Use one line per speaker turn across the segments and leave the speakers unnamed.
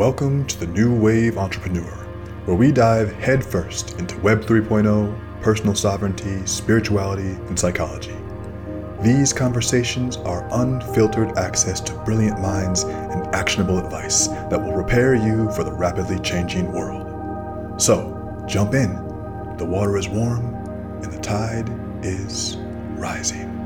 Welcome to the New Wave Entrepreneur, where we dive headfirst into Web 3.0, personal sovereignty, spirituality, and psychology. These conversations are unfiltered access to brilliant minds and actionable advice that will prepare you for the rapidly changing world. So, jump in. The water is warm and the tide is rising.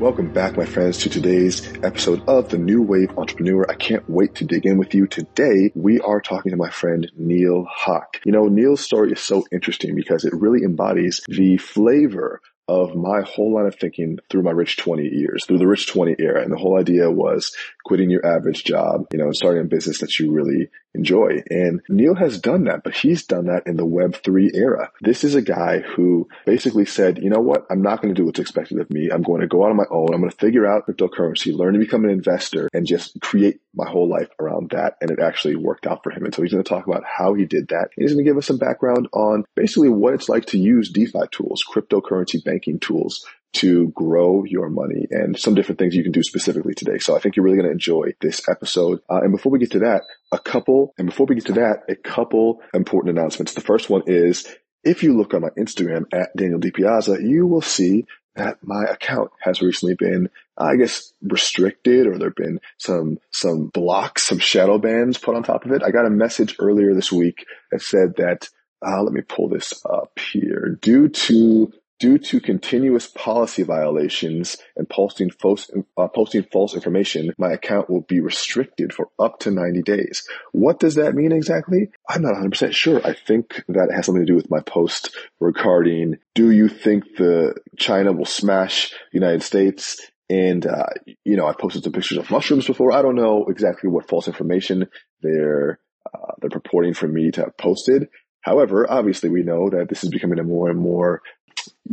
Welcome back, my friends, to today's episode of the New Wave Entrepreneur. I can't wait to dig in with you. Today, we are talking to my friend Neil Haque. You know, Neil's story is so interesting because it really embodies the flavor of my whole line of thinking through my rich 20 years, through the rich 20 era. And the whole idea was quitting your average job, you know, and starting a business that you really enjoy. And Neil has done that, but he's done that in the Web3 era. This is a guy who basically said, you know what? I'm not going to do what's expected of me. I'm going to go out on my own. I'm going to figure out cryptocurrency, learn to become an investor and just create my whole life around that. And it actually worked out for him. And so he's going to talk about how he did that. He's going to give us some background on basically what it's like to use DeFi tools, cryptocurrency banking tools to grow your money and some different things you can do specifically today. So I think you're really going to enjoy this episode. Uh, and before we get to that, a couple, and before we get to that, a couple important announcements. The first one is if you look on my Instagram at Daniel DiPiazza, you will see that my account has recently been, I guess, restricted or there have been some, some blocks, some shadow bans put on top of it. I got a message earlier this week that said that, uh, let me pull this up here. Due to due to continuous policy violations and posting false, uh, posting false information, my account will be restricted for up to 90 days. What does that mean exactly? I'm not 100% sure. I think that has something to do with my post regarding, do you think the China will smash the United States? And, uh, you know, I posted some pictures of mushrooms before. I don't know exactly what false information they're, uh, they're purporting for me to have posted. However, obviously we know that this is becoming a more and more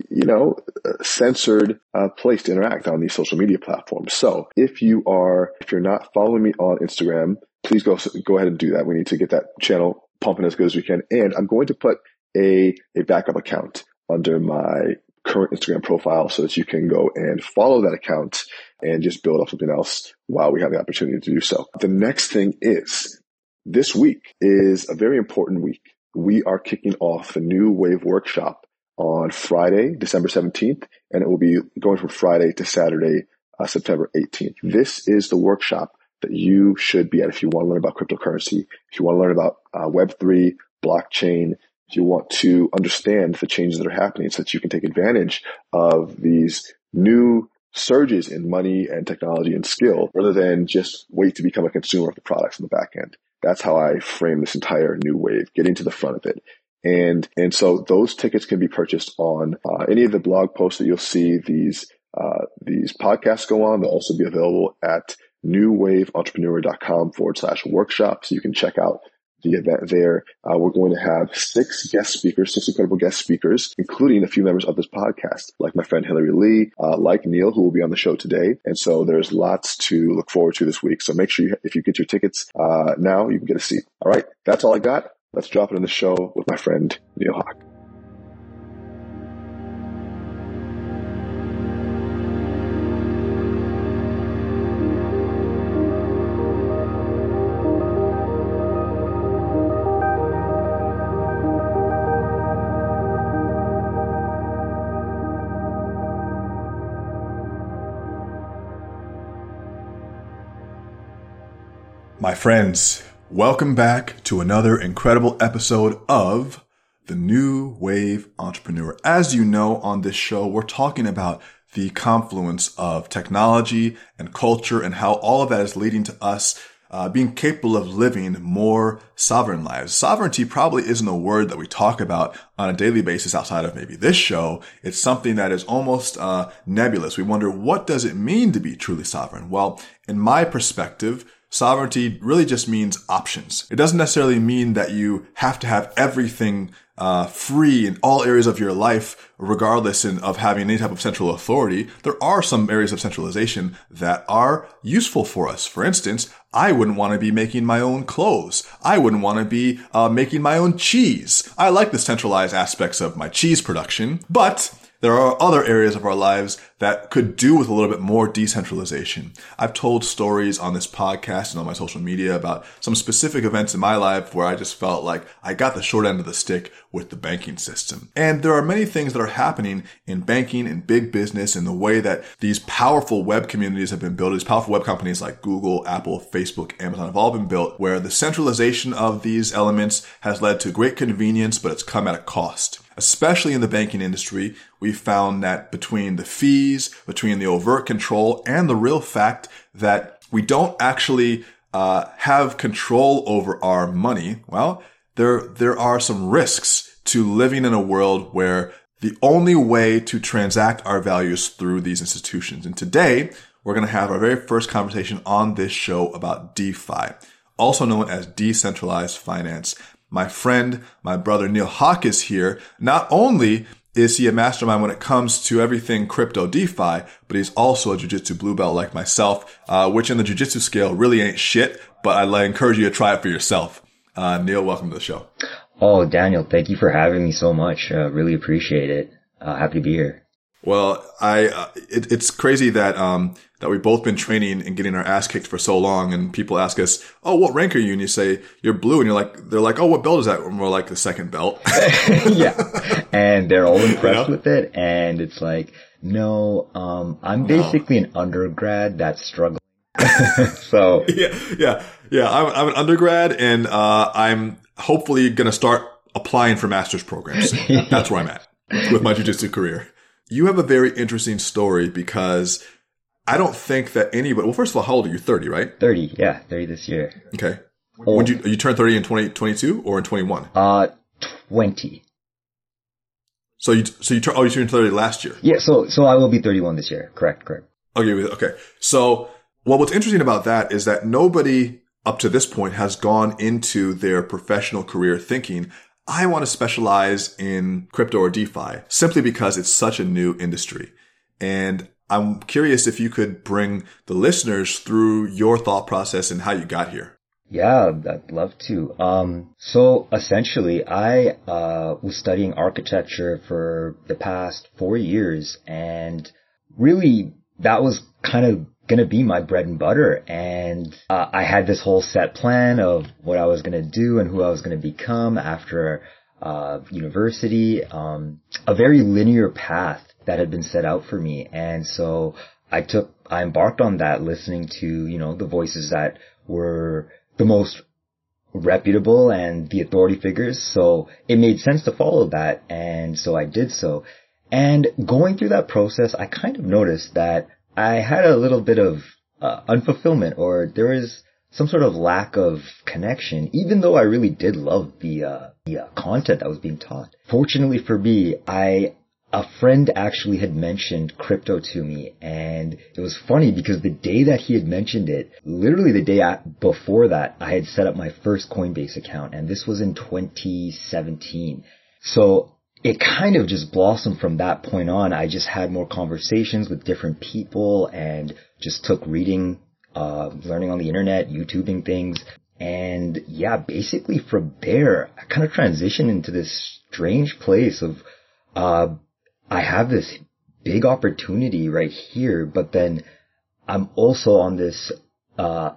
you know, censored uh, place to interact on these social media platforms. So if you are, if you're not following me on Instagram, please go, go ahead and do that. We need to get that channel pumping as good as we can. And I'm going to put a, a backup account under my current Instagram profile so that you can go and follow that account and just build up something else while we have the opportunity to do so. The next thing is this week is a very important week. We are kicking off the new wave workshop on Friday, December 17th, and it will be going from Friday to Saturday, uh, September 18th. This is the workshop that you should be at if you want to learn about cryptocurrency, if you want to learn about uh, Web3, blockchain, if you want to understand the changes that are happening so that you can take advantage of these new surges in money and technology and skill rather than just wait to become a consumer of the products in the back end. That's how I frame this entire new wave, getting to the front of it. And, and so those tickets can be purchased on uh, any of the blog posts that you'll see these, uh, these podcasts go on. They'll also be available at newwaveentrepreneur.com forward slash workshop. So you can check out the event there. Uh, we're going to have six guest speakers, six incredible guest speakers, including a few members of this podcast, like my friend Hillary Lee, uh, like Neil, who will be on the show today. And so there's lots to look forward to this week. So make sure you, if you get your tickets uh, now, you can get a seat. All right, that's all I got. Let's drop it in the show with my friend Neil Haque. My friends, Welcome back to another incredible episode of the New Wave Entrepreneur. As you know, on this show, we're talking about the confluence of technology and culture and how all of that is leading to us uh, being capable of living more sovereign lives. Sovereignty probably isn't a word that we talk about on a daily basis outside of maybe this show. It's something that is almost uh, nebulous. We wonder what does it mean to be truly sovereign? Well, in my perspective, sovereignty really just means options. It doesn't necessarily mean that you have to have everything uh, free in all areas of your life, regardless in, of having any type of central authority. There are some areas of centralization that are useful for us. For instance, I wouldn't want to be making my own clothes. I wouldn't want to be uh, making my own cheese. I like the centralized aspects of my cheese production, but there are other areas of our lives
that could do with a little bit more decentralization. I've told stories on this podcast and on my social media about some specific events in my life where I just felt like I got the short end of the stick with the banking system. And there are many things that are happening in banking and big business in the way that these powerful web communities have been built. These powerful web companies like Google, Apple, Facebook, Amazon have all been built where the centralization of these elements has led to great convenience, but it's come at a cost especially in the banking industry, we found that between the fees, between the overt control, and the real fact that we don't actually uh, have control over our money, well, there there are some risks to living in a world where the only way to transact our values through these institutions. And today, we're going to have our very first conversation on this show about DeFi, also known as decentralized finance my friend, my brother Neil Haque is here. Not only is he a mastermind when it comes to everything crypto DeFi, but he's also a jiu-jitsu blue belt like myself, uh, which in the jiu-jitsu scale really ain't shit, but I'd encourage you to try it for yourself. Uh, Neil, welcome to the show.
Oh, Daniel, thank you for having me so much. Uh, really appreciate it. Uh, happy to be here.
Well, I uh, it, it's crazy that um that we've both been training and getting our ass kicked for so long, and people ask us, "Oh, what rank are you?" And you say you're blue, and you're like, they're like, "Oh, what belt is that?" And we're like, the second belt.
yeah, and they're all impressed with it, and it's like, no, um, I'm basically no. an undergrad that's struggling. so
yeah, yeah, yeah. I'm I'm an undergrad, and uh, I'm hopefully gonna start applying for master's programs. That's where I'm at with my jujitsu career. You have a very interesting story because I don't think that anybody, well, first of all, how old are you? 30, right?
30. Yeah. 30 this year.
Okay. When you, you turn 30 in 2022 or in 21?
Uh, 20.
So you, so you turn, oh, you turned 30 last year.
Yeah. So, so I will be 31 this year. Correct. Correct.
Okay. Okay. So, well, what's interesting about that is that nobody up to this point has gone into their professional career thinking, I want to specialize in crypto or DeFi simply because it's such a new industry. And I'm curious if you could bring the listeners through your thought process and how you got here.
Yeah, I'd love to. Um, so essentially, I uh, was studying architecture for the past four years, and really that was kind of going to be my bread and butter. And uh, I had this whole set plan of what I was going to do and who I was going to become after uh, university. Um, a very linear path that had been set out for me. And so I took, I embarked on that listening to, you know, the voices that were the most reputable and the authority figures. So it made sense to follow that. And so I did so. And going through that process, I kind of noticed that I had a little bit of uh, unfulfillment or there was some sort of lack of connection, even though I really did love the, uh, the uh, content that was being taught. Fortunately for me, I, a friend actually had mentioned crypto to me and it was funny because the day that he had mentioned it, literally the day before that, I had set up my first Coinbase account and this was in 2017. So it kind of just blossomed from that point on. I just had more conversations with different people and just took reading, uh, learning on the internet, YouTubing things. And yeah, basically from there, I kind of transitioned into this strange place of, uh, I have this big opportunity right here, but then I'm also on this, uh,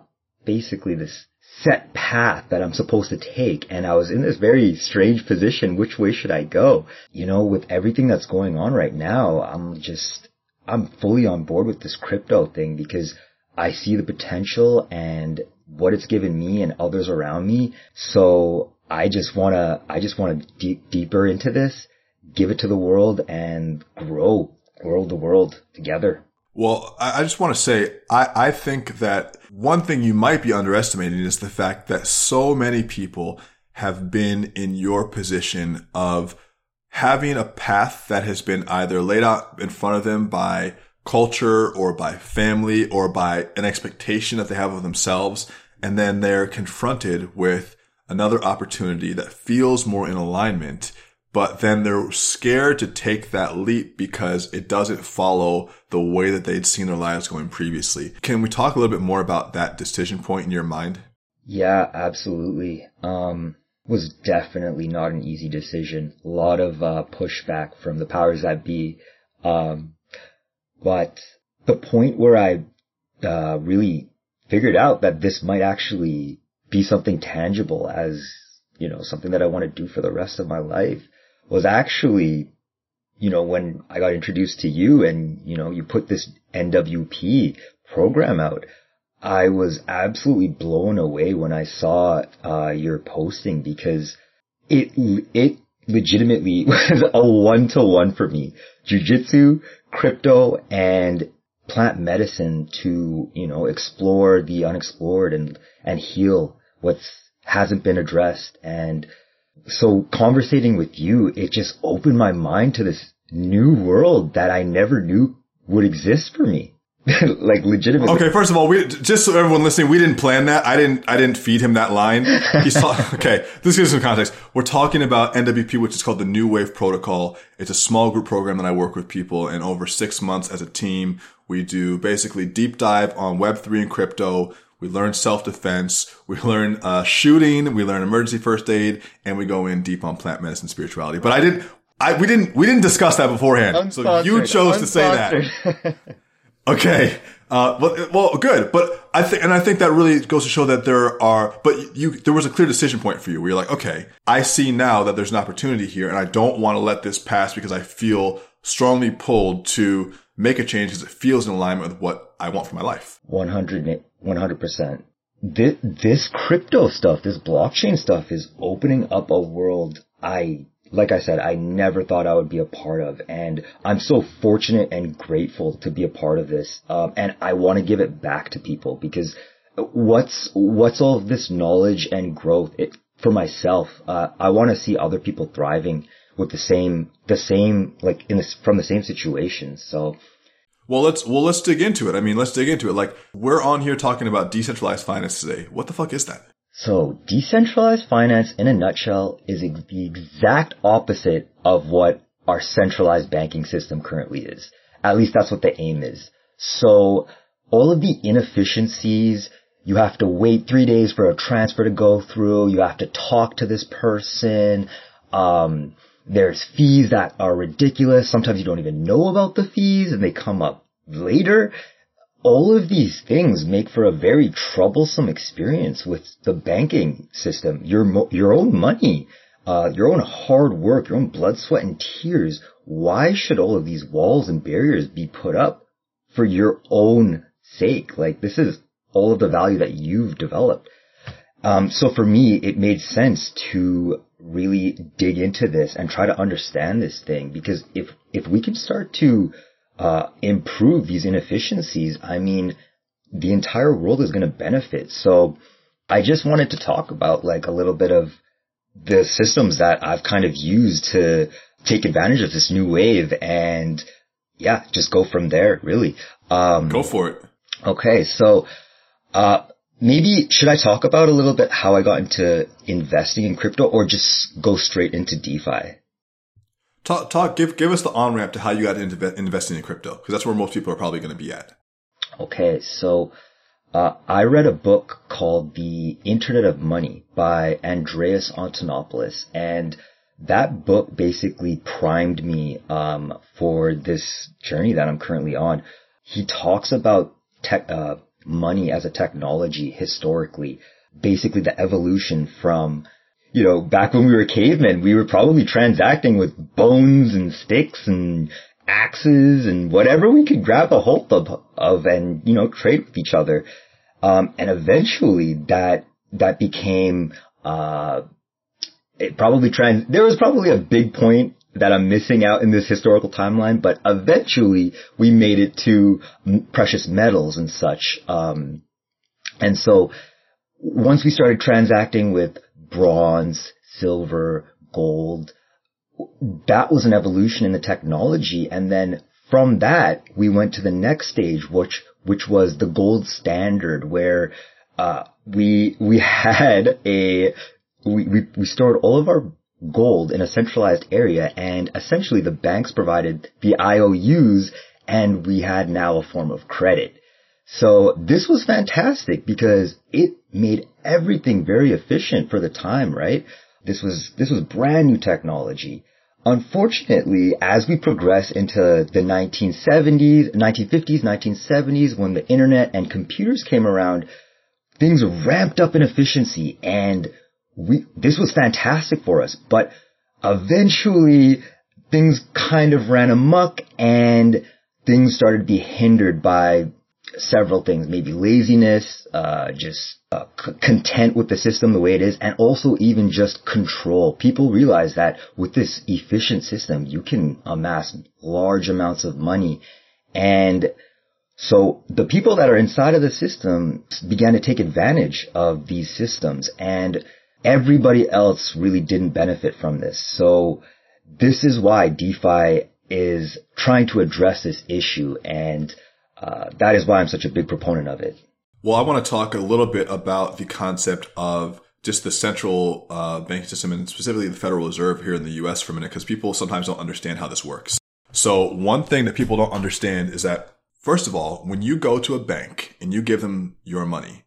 basically this set path that I'm supposed to take. And I was in this very strange position. Which way should I go? You know, with everything that's going on right now, I'm just, I'm fully on board with this crypto thing because I see the potential and what it's given me and others around me. So I just want to, I just want to deep, deeper into this, give it to the world and grow, grow the world together.
Well, I just want to say, I, I think that one thing you might be underestimating is the fact that so many people have been in your position of having a path that has been either laid out in front of them by culture or by family or by an expectation that they have of themselves. And then they're confronted with another opportunity that feels more in alignment but then they're scared to take that leap because it doesn't follow the way that they'd seen their lives going previously. Can we talk a little bit more about that decision point in your mind?
Yeah, absolutely. Um, was definitely not an easy decision. A lot of uh, pushback from the powers that be. Um, But the point where I uh, really figured out that this might actually be something tangible as, you know, something that I want to do for the rest of my life was actually, you know, when I got introduced to you and, you know, you put this NWP program out. I was absolutely blown away when I saw uh, your posting because it it legitimately was a one to one for me. Jiu-jitsu, crypto, and plant medicine to, you know, explore the unexplored and, and heal what's hasn't been addressed. And so conversating with you, it just opened my mind to this new world that I never knew would exist for me. like legitimately.
Okay, first of all, we just so everyone listening, we didn't plan that. I didn't. I didn't feed him that line. He's talking. okay, this gives some context. We're talking about NWP, which is called the New Wave Protocol. It's a small group program that I work with people, and over six months as a team, we do basically deep dive on Web three and crypto. We learn self defense. We learn uh, shooting. We learn emergency first aid, and we go in deep on plant medicine, spirituality. But I didn't. I we didn't we didn't discuss that beforehand. So you chose to say that. Okay. Uh, well, well, good. But I think, and I think that really goes to show that there are, but you, there was a clear decision point for you where you're like, okay, I see now that there's an opportunity here and I don't want to let this pass because I feel strongly pulled to make a change because it feels in alignment with what I want for my life.
100, 100%. This, this crypto stuff, this blockchain stuff is opening up a world I like I said, I never thought I would be a part of. And I'm so fortunate and grateful to be a part of this. Um, and I want to give it back to people because what's, what's all this knowledge and growth it, for myself? Uh, I want to see other people thriving with the same, the same, like in this, from the same situation. So,
well, let's well let's dig into it. I mean, let's dig into it. Like we're on here talking about decentralized finance today. What the fuck is that?
So decentralized finance in a nutshell is the exact opposite of what our centralized banking system currently is. At least that's what the aim is. So all of the inefficiencies, you have to wait three days for a transfer to go through, you have to talk to this person, um, there's fees that are ridiculous. Sometimes you don't even know about the fees and they come up later all of these things make for a very troublesome experience with the banking system. Your your own money, uh, your own hard work, your own blood, sweat, and tears. Why should all of these walls and barriers be put up for your own sake? Like this is all of the value that you've developed. Um, so for me, it made sense to really dig into this and try to understand this thing because if if we can start to uh, improve these inefficiencies, I mean, the entire world is going to benefit. So I just wanted to talk about like a little bit of the systems that I've kind of used to take advantage of this new wave and yeah, just go from there really.
Um, go for it.
Okay. So, uh, maybe should I talk about a little bit how I got into investing in crypto or just go straight into DeFi?
Talk, talk, give, give us the on ramp to how you got into investing in crypto, because that's where most people are probably going to be at.
Okay, so uh, I read a book called The Internet of Money by Andreas Antonopoulos, and that book basically primed me um, for this journey that I'm currently on. He talks about tech, uh, money as a technology historically, basically the evolution from you know, back when we were cavemen, we were probably transacting with bones and sticks and axes and whatever we could grab a hold of, of and, you know, trade with each other. Um, and eventually that, that became, uh, it probably trans, there was probably a big point that I'm missing out in this historical timeline, but eventually we made it to precious metals and such. Um, and so once we started transacting with bronze, silver, gold. That was an evolution in the technology. And then from that, we went to the next stage, which, which was the gold standard where, uh, we, we had a, we, we, we stored all of our gold in a centralized area and essentially the banks provided the IOUs and we had now a form of credit. So this was fantastic because it made everything very efficient for the time, right? This was, this was brand new technology. unfortunately, as we progress into the 1970s, 1950s, 1970s, when the internet and computers came around, things ramped up in efficiency and we, this was fantastic for us, but eventually things kind of ran amok and things started to be hindered by several things, maybe laziness, uh, just uh, c- content with the system the way it is, and also even just control. People realize that with this efficient system, you can amass large amounts of money. And so the people that are inside of the system began to take advantage of these systems and everybody else really didn't benefit from this. So this is why DeFi is trying to address this issue and uh, that is why I'm such a big proponent of it.
Well, I want to talk a little bit about the concept of just the central uh, banking system and specifically the Federal Reserve here in the U.S. for a minute, because people sometimes don't understand how this works. So one thing that people don't understand is that, first of all, when you go to a bank and you give them your money,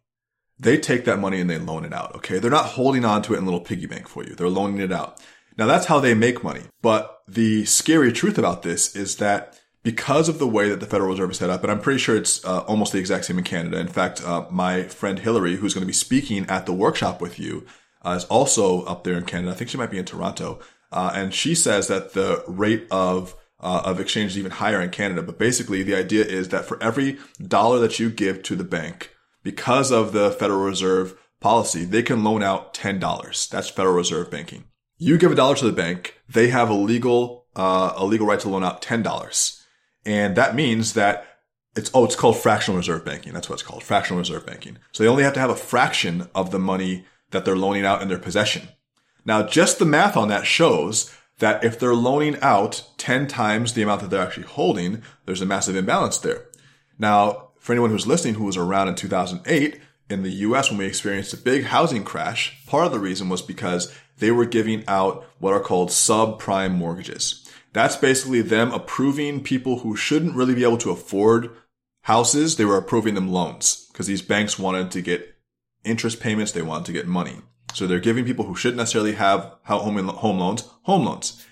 they take that money and they loan it out. Okay. They're not holding on to it in a little piggy bank for you. They're loaning it out. Now that's how they make money. But the scary truth about this is that because of the way that the Federal Reserve is set up, and I'm pretty sure it's uh, almost the exact same in Canada. In fact, uh, my friend Hillary, who's going to be speaking at the workshop with you, uh, is also up there in Canada. I think she might be in Toronto, uh, and she says that the rate of uh, of exchange is even higher in Canada. But basically, the idea is that for every dollar that you give to the bank, because of the Federal Reserve policy, they can loan out ten dollars. That's Federal Reserve banking. You give a dollar to the bank, they have a legal uh, a legal right to loan out ten dollars. And that means that it's, oh, it's called fractional reserve banking. That's what it's called. Fractional reserve banking. So they only have to have a fraction of the money that they're loaning out in their possession. Now, just the math on that shows that if they're loaning out 10 times the amount that they're actually holding, there's a massive imbalance there. Now, for anyone who's listening who was around in 2008, in the US when we experienced a big housing crash, part of the reason was because they were giving out what are called subprime mortgages. That's basically them approving people who shouldn't really be able to afford houses. They were approving them loans because these banks wanted to get interest payments. They wanted to get money. So they're giving people who shouldn't necessarily have home, home loans, home loans.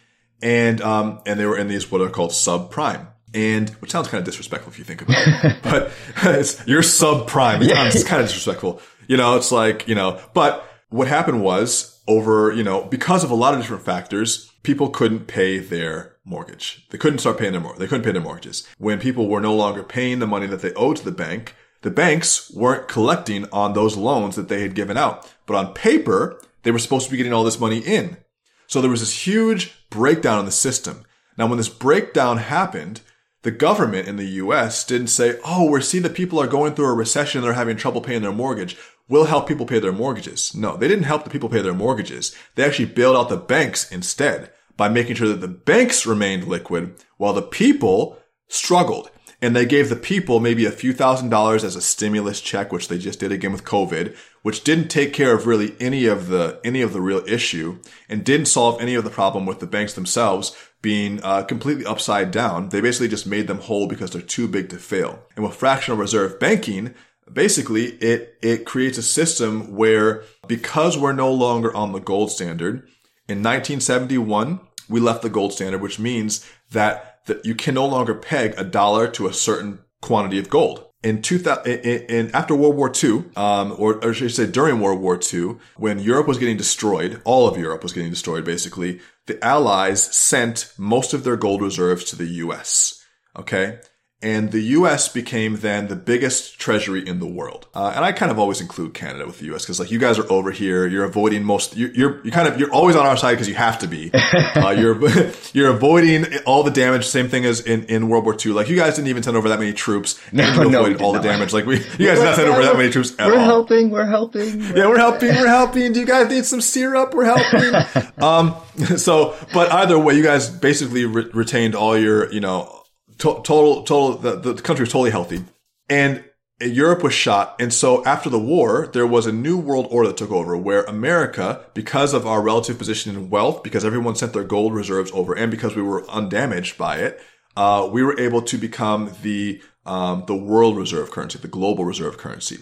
And, um, and they were in these what are called subprime. And which sounds kind of disrespectful if you think about it, but it's, you're subprime. It sounds kind of disrespectful. You know, it's like, you know, but what happened was over, you know, because of a lot of different factors, people couldn't pay their mortgage. They couldn't start paying their mor- they couldn't pay their mortgages. When people were no longer paying the money that they owed to the bank, the banks weren't collecting on those loans that they had given out. But on paper, they were supposed to be getting all this money in. So there was this huge breakdown in the system. Now, when this breakdown happened, the government in the US didn't say, Oh, we're seeing that people are going through a recession they're having trouble paying their mortgage. We'll help people pay their mortgages. No, they didn't help the people pay their mortgages. They actually bailed out the banks instead by making sure that the banks remained liquid while the people struggled. And they gave the people maybe a few thousand dollars as a stimulus check, which they just did again with COVID, which didn't take care of really any of the, any of the real issue and didn't solve any of the problem with the banks themselves being uh, completely upside down. They basically just made them whole because they're too big to fail. And with fractional reserve banking, basically it, it creates a system where because we're no longer on the gold standard, in 1971, we left the gold standard, which means that, that you can no longer peg a dollar to a certain quantity of gold. In 2000, in, in, after World War II, um, or, or should I say during World War II, when Europe was getting destroyed, all of Europe was getting destroyed basically, the Allies sent most of their gold reserves to the US. Okay. And the US became then the biggest treasury in the world. Uh, and I kind of always include Canada with the US because like you guys are over here. You're avoiding most, you're, you're, you're kind of, you're always on our side because you have to be. Uh, you're, you're avoiding all the damage. Same thing as in, in World War II. Like you guys didn't even send over that many troops.
No,
you
no,
avoided all the damage. Like we, you guys did not send over that many troops at
we're
all.
helping. We're helping.
Yeah, we're helping. We're helping. Do you guys need some syrup? We're helping. um, so, but either way, you guys basically re- retained all your, you know, total, total, the, the country was totally healthy. And Europe was shot. And so after the war, there was a new world order that took over where America, because of our relative position in wealth, because everyone sent their gold reserves over and because we were undamaged by it, uh, we were able to become the, um, the world reserve currency, the global reserve currency.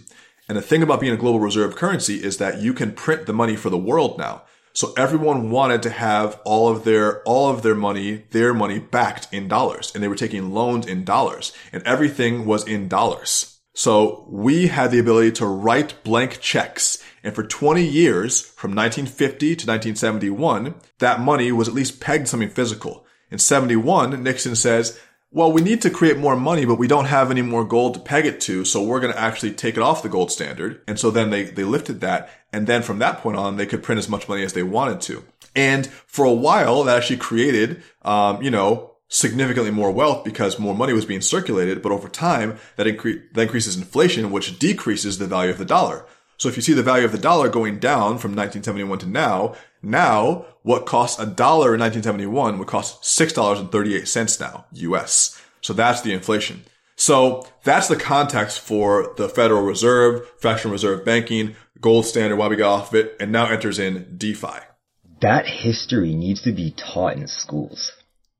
And the thing about being a global reserve currency is that you can print the money for the world now. So everyone wanted to have all of their, all of their money, their money backed in dollars and they were taking loans in dollars and everything was in dollars. So we had the ability to write blank checks. And for 20 years, from 1950 to 1971, that money was at least pegged something physical. In 71, Nixon says, well, we need to create more money, but we don't have any more gold to peg it to. So we're going to actually take it off the gold standard. And so then they, they lifted that. And then from that point on, they could print as much money as they wanted to. And for a while, that actually created, um, you know, significantly more wealth because more money was being circulated. But over time, that, incre- that increases inflation, which decreases the value of the dollar. So if you see the value of the dollar going down from 1971 to now, now what costs a dollar in 1971 would cost $6.38 now, US. So that's the inflation. So that's the context for the Federal Reserve, fractional reserve banking, gold standard, why we got off of it, and now enters in DeFi.
That history needs to be taught in schools.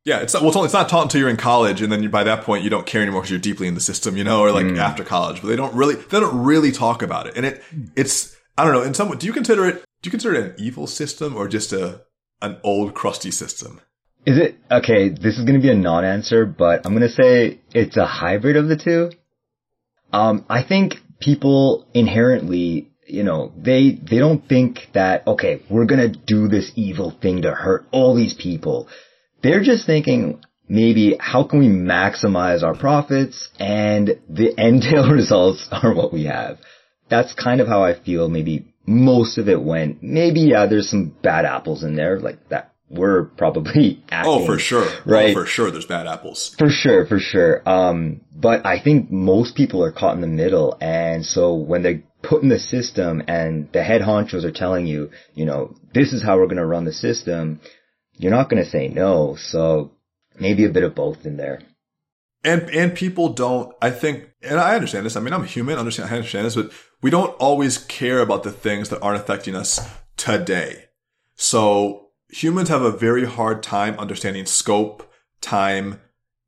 Yeah, it's not, well, it's, only, it's not taught until you're in college, and then you, by that point you don't care anymore because you're deeply in the system, you know, or like mm. after college. But they don't really, they don't really talk about it, and it, it's, I don't know. In some, do you consider it? Do you consider it an evil system or just a an old crusty system?
Is it okay? This is going to be a non-answer, but I'm going to say it's a hybrid of the two. Um, I think people inherently, you know, they they don't think that okay, we're going to do this evil thing to hurt all these people they're just thinking maybe how can we maximize our profits and the end tail results are what we have. That's kind of how I feel maybe most of it went. Maybe, yeah, there's some bad apples in there like that we're probably acting,
Oh, for sure. Oh, right. Oh, for sure. There's bad apples.
For sure. For sure. Um, but I think most people are caught in the middle. And so when they put in the system and the head honchos are telling you, you know, this is how we're going to run the system, you're not going to say no. So maybe a bit of both in there.
And, and people don't, I think, and I understand this. I mean, I'm human. I understand, I understand this, but we don't always care about the things that aren't affecting us today. So humans have a very hard time understanding scope, time,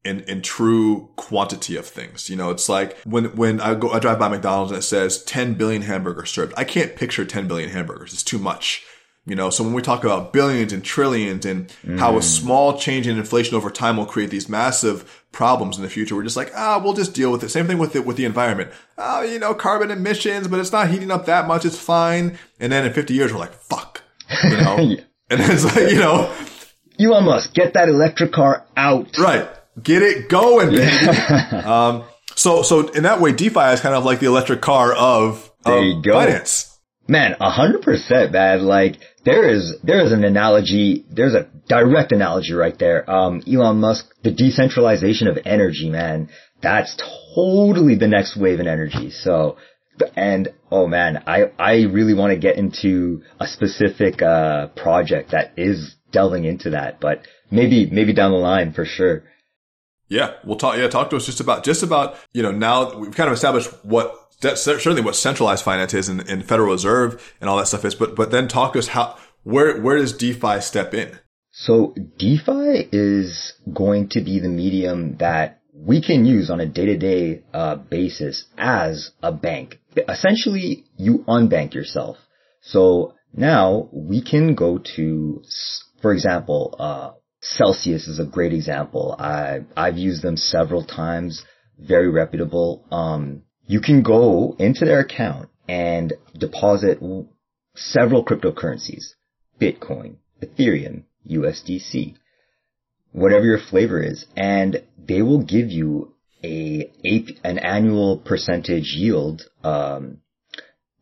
and, and true quantity of things. You know, it's like when, when I go, I drive by McDonald's and it says 10 billion hamburgers served. I can't picture 10 billion hamburgers. It's too much. You know, so when we talk about billions and trillions and mm. how a mm. small change in inflation over time will create these massive problems in the future, we're just like, ah, we'll just deal with it. Same thing with it with the environment. Oh, you know, carbon emissions, but it's not heating up that much. It's fine. And then in 50 years, we're like, fuck. You know? yeah. And it's like, you know.
Elon Musk, get that electric car out.
Right. Get it going, baby. um, so, so in that way, DeFi is kind of like the electric car of, of finance.
Man, a hundred percent, man. Like, there is there is an analogy. There's a direct analogy right there. Um, Elon Musk, the decentralization of energy, man. That's totally the next wave in energy. So, and oh man, I I really want to get into a specific uh, project that is delving into that, but maybe maybe down the line for sure.
Yeah, we'll talk. Yeah, talk to us just about just about you know now we've kind of established what that's certainly what centralized finance is and, and Federal Reserve and all that stuff is. But but then talk to us how where where does DeFi step in?
So DeFi is going to be the medium that we can use on a day-to-day uh, basis as a bank. Essentially, you unbank yourself. So now we can go to, for example, uh, Celsius is a great example. I I've used them several times. Very reputable. Um, you can go into their account and deposit several cryptocurrencies, Bitcoin, Ethereum, USDC, whatever your flavor is, and they will give you a, an annual percentage yield um,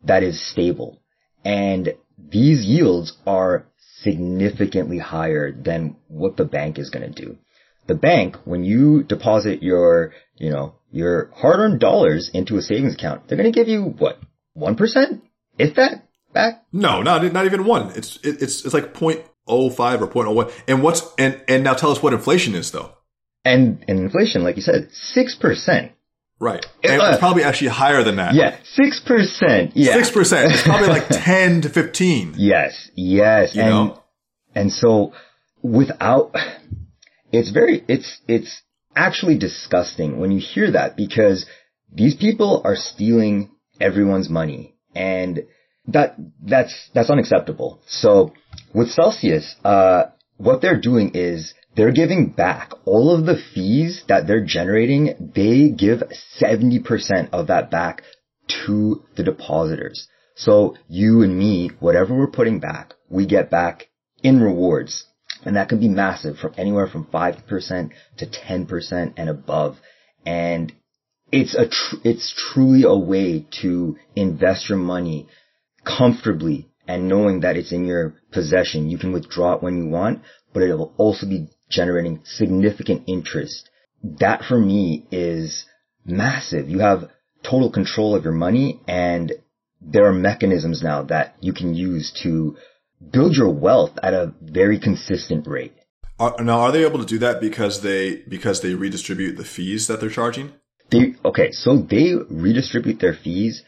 that is stable, and these yields are significantly higher than what the bank is going to do. The bank, when you deposit your, you know, your hard-earned dollars into a savings account, they're going to give you what one percent, if that, back.
No, not not even one. It's it, it's it's like 0.05 or 0.01. And what's and and now tell us what inflation is though.
And and inflation, like you said, six percent.
Right. And uh, it's probably actually higher than that.
Yeah. 6%. Yeah.
6%. It's probably like 10 to 15.
Yes. Yes. You and, know? and so without, it's very, it's, it's actually disgusting when you hear that because these people are stealing everyone's money and that that's that's unacceptable. So with Celsius, uh, what they're doing is they're giving back all of the fees that they're generating. They give 70% of that back to the depositors. So you and me, whatever we're putting back, we get back in rewards. And that can be massive from anywhere from 5% to 10% and above. And it's a, tr- it's truly a way to invest your money comfortably and knowing that it's in your possession. You can withdraw it when you want, but it will also be generating significant interest. That for me is massive. You have total control of your money and there are mechanisms now that you can use to build your wealth at a very consistent rate.
Are, now, are they able to do that because they because they redistribute the fees that they're charging?
They okay, so they redistribute their fees,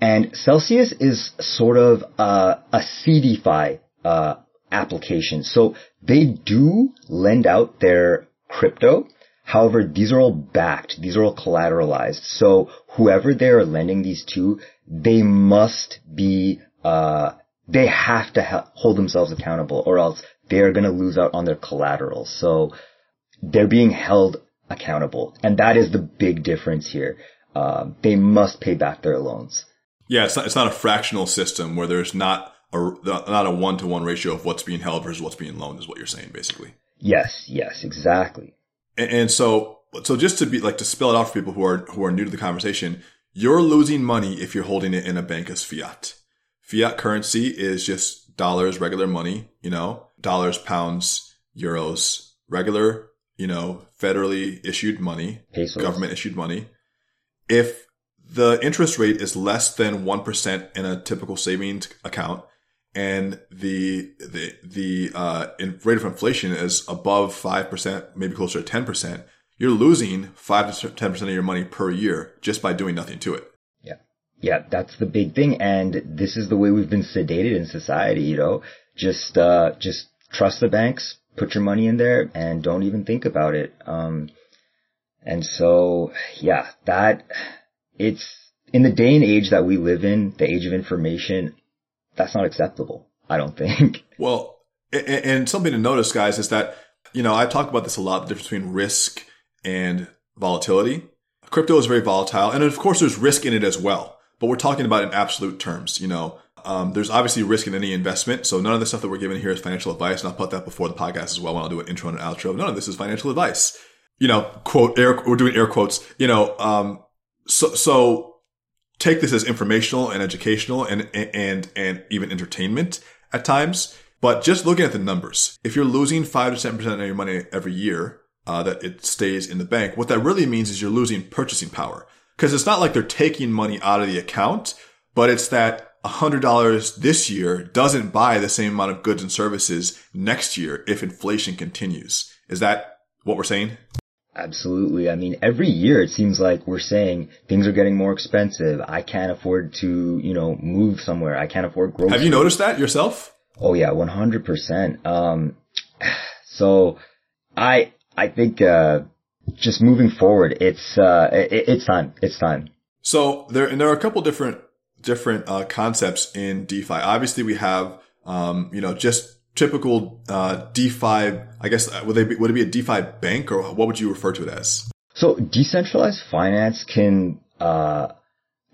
and Celsius is sort of a, a CDFI uh, application. So they do lend out their crypto. However, these are all backed. These are all collateralized. So whoever they are lending these to, they must be, uh, they have to ha- hold themselves accountable or else they're going to lose out on their collateral. So they're being held accountable. And that is the big difference here. Uh, they must pay back their loans.
Yeah, it's not, it's not a fractional system where there's not a, not a one to one ratio of what's being held versus what's being loaned is what you're saying basically.
Yes, yes, exactly.
And, and so, so just to be like to spell it out for people who are who are new to the conversation, you're losing money if you're holding it in a bank as fiat. Fiat currency is just dollars, regular money, you know, dollars, pounds, euros, regular, you know, federally issued money,
Pesos.
government issued money. If the interest rate is less than 1% in a typical savings account, and the the the uh, rate of inflation is above five percent, maybe closer to ten percent, you're losing five to ten percent of your money per year just by doing nothing to it.
Yeah, that's the big thing, and this is the way we've been sedated in society. You know, just uh, just trust the banks, put your money in there, and don't even think about it. Um, and so, yeah, that it's in the day and age that we live in, the age of information that's not acceptable. I don't think.
Well, and something to notice, guys, is that, you know, I talk about this a lot, the difference between risk and volatility. Crypto is very volatile. And of course, there's risk in it as well, but we're talking about in absolute terms, you know, um, there's obviously risk in any investment. So none of the stuff that we're giving here is financial advice. And I'll put that before the podcast as well when I'll do an intro and an outro. None of this is financial advice. You know, quote, air, we're doing air quotes, you know, um, so, so take this as informational and educational and, and, and even entertainment at times. But just looking at the numbers, if you're losing five to 7% of your money every year, uh, that it stays in the bank, what that really means is you're losing purchasing power. Cause it's not like they're taking money out of the account, but it's that $100 this year doesn't buy the same amount of goods and services next year if inflation continues. Is that what we're saying?
Absolutely. I mean, every year it seems like we're saying things are getting more expensive. I can't afford to, you know, move somewhere. I can't afford groceries.
Have you noticed that yourself?
Oh yeah, 100%. Um, so I, I think, uh, just moving forward, it's, uh, it, it's time. It's time.
So there, and there are a couple different, different, uh, concepts in DeFi. Obviously we have, um, you know, just typical uh, DeFi, I guess, uh, would they be, would it be a DeFi bank or what would you refer to it as?
So decentralized finance can, uh,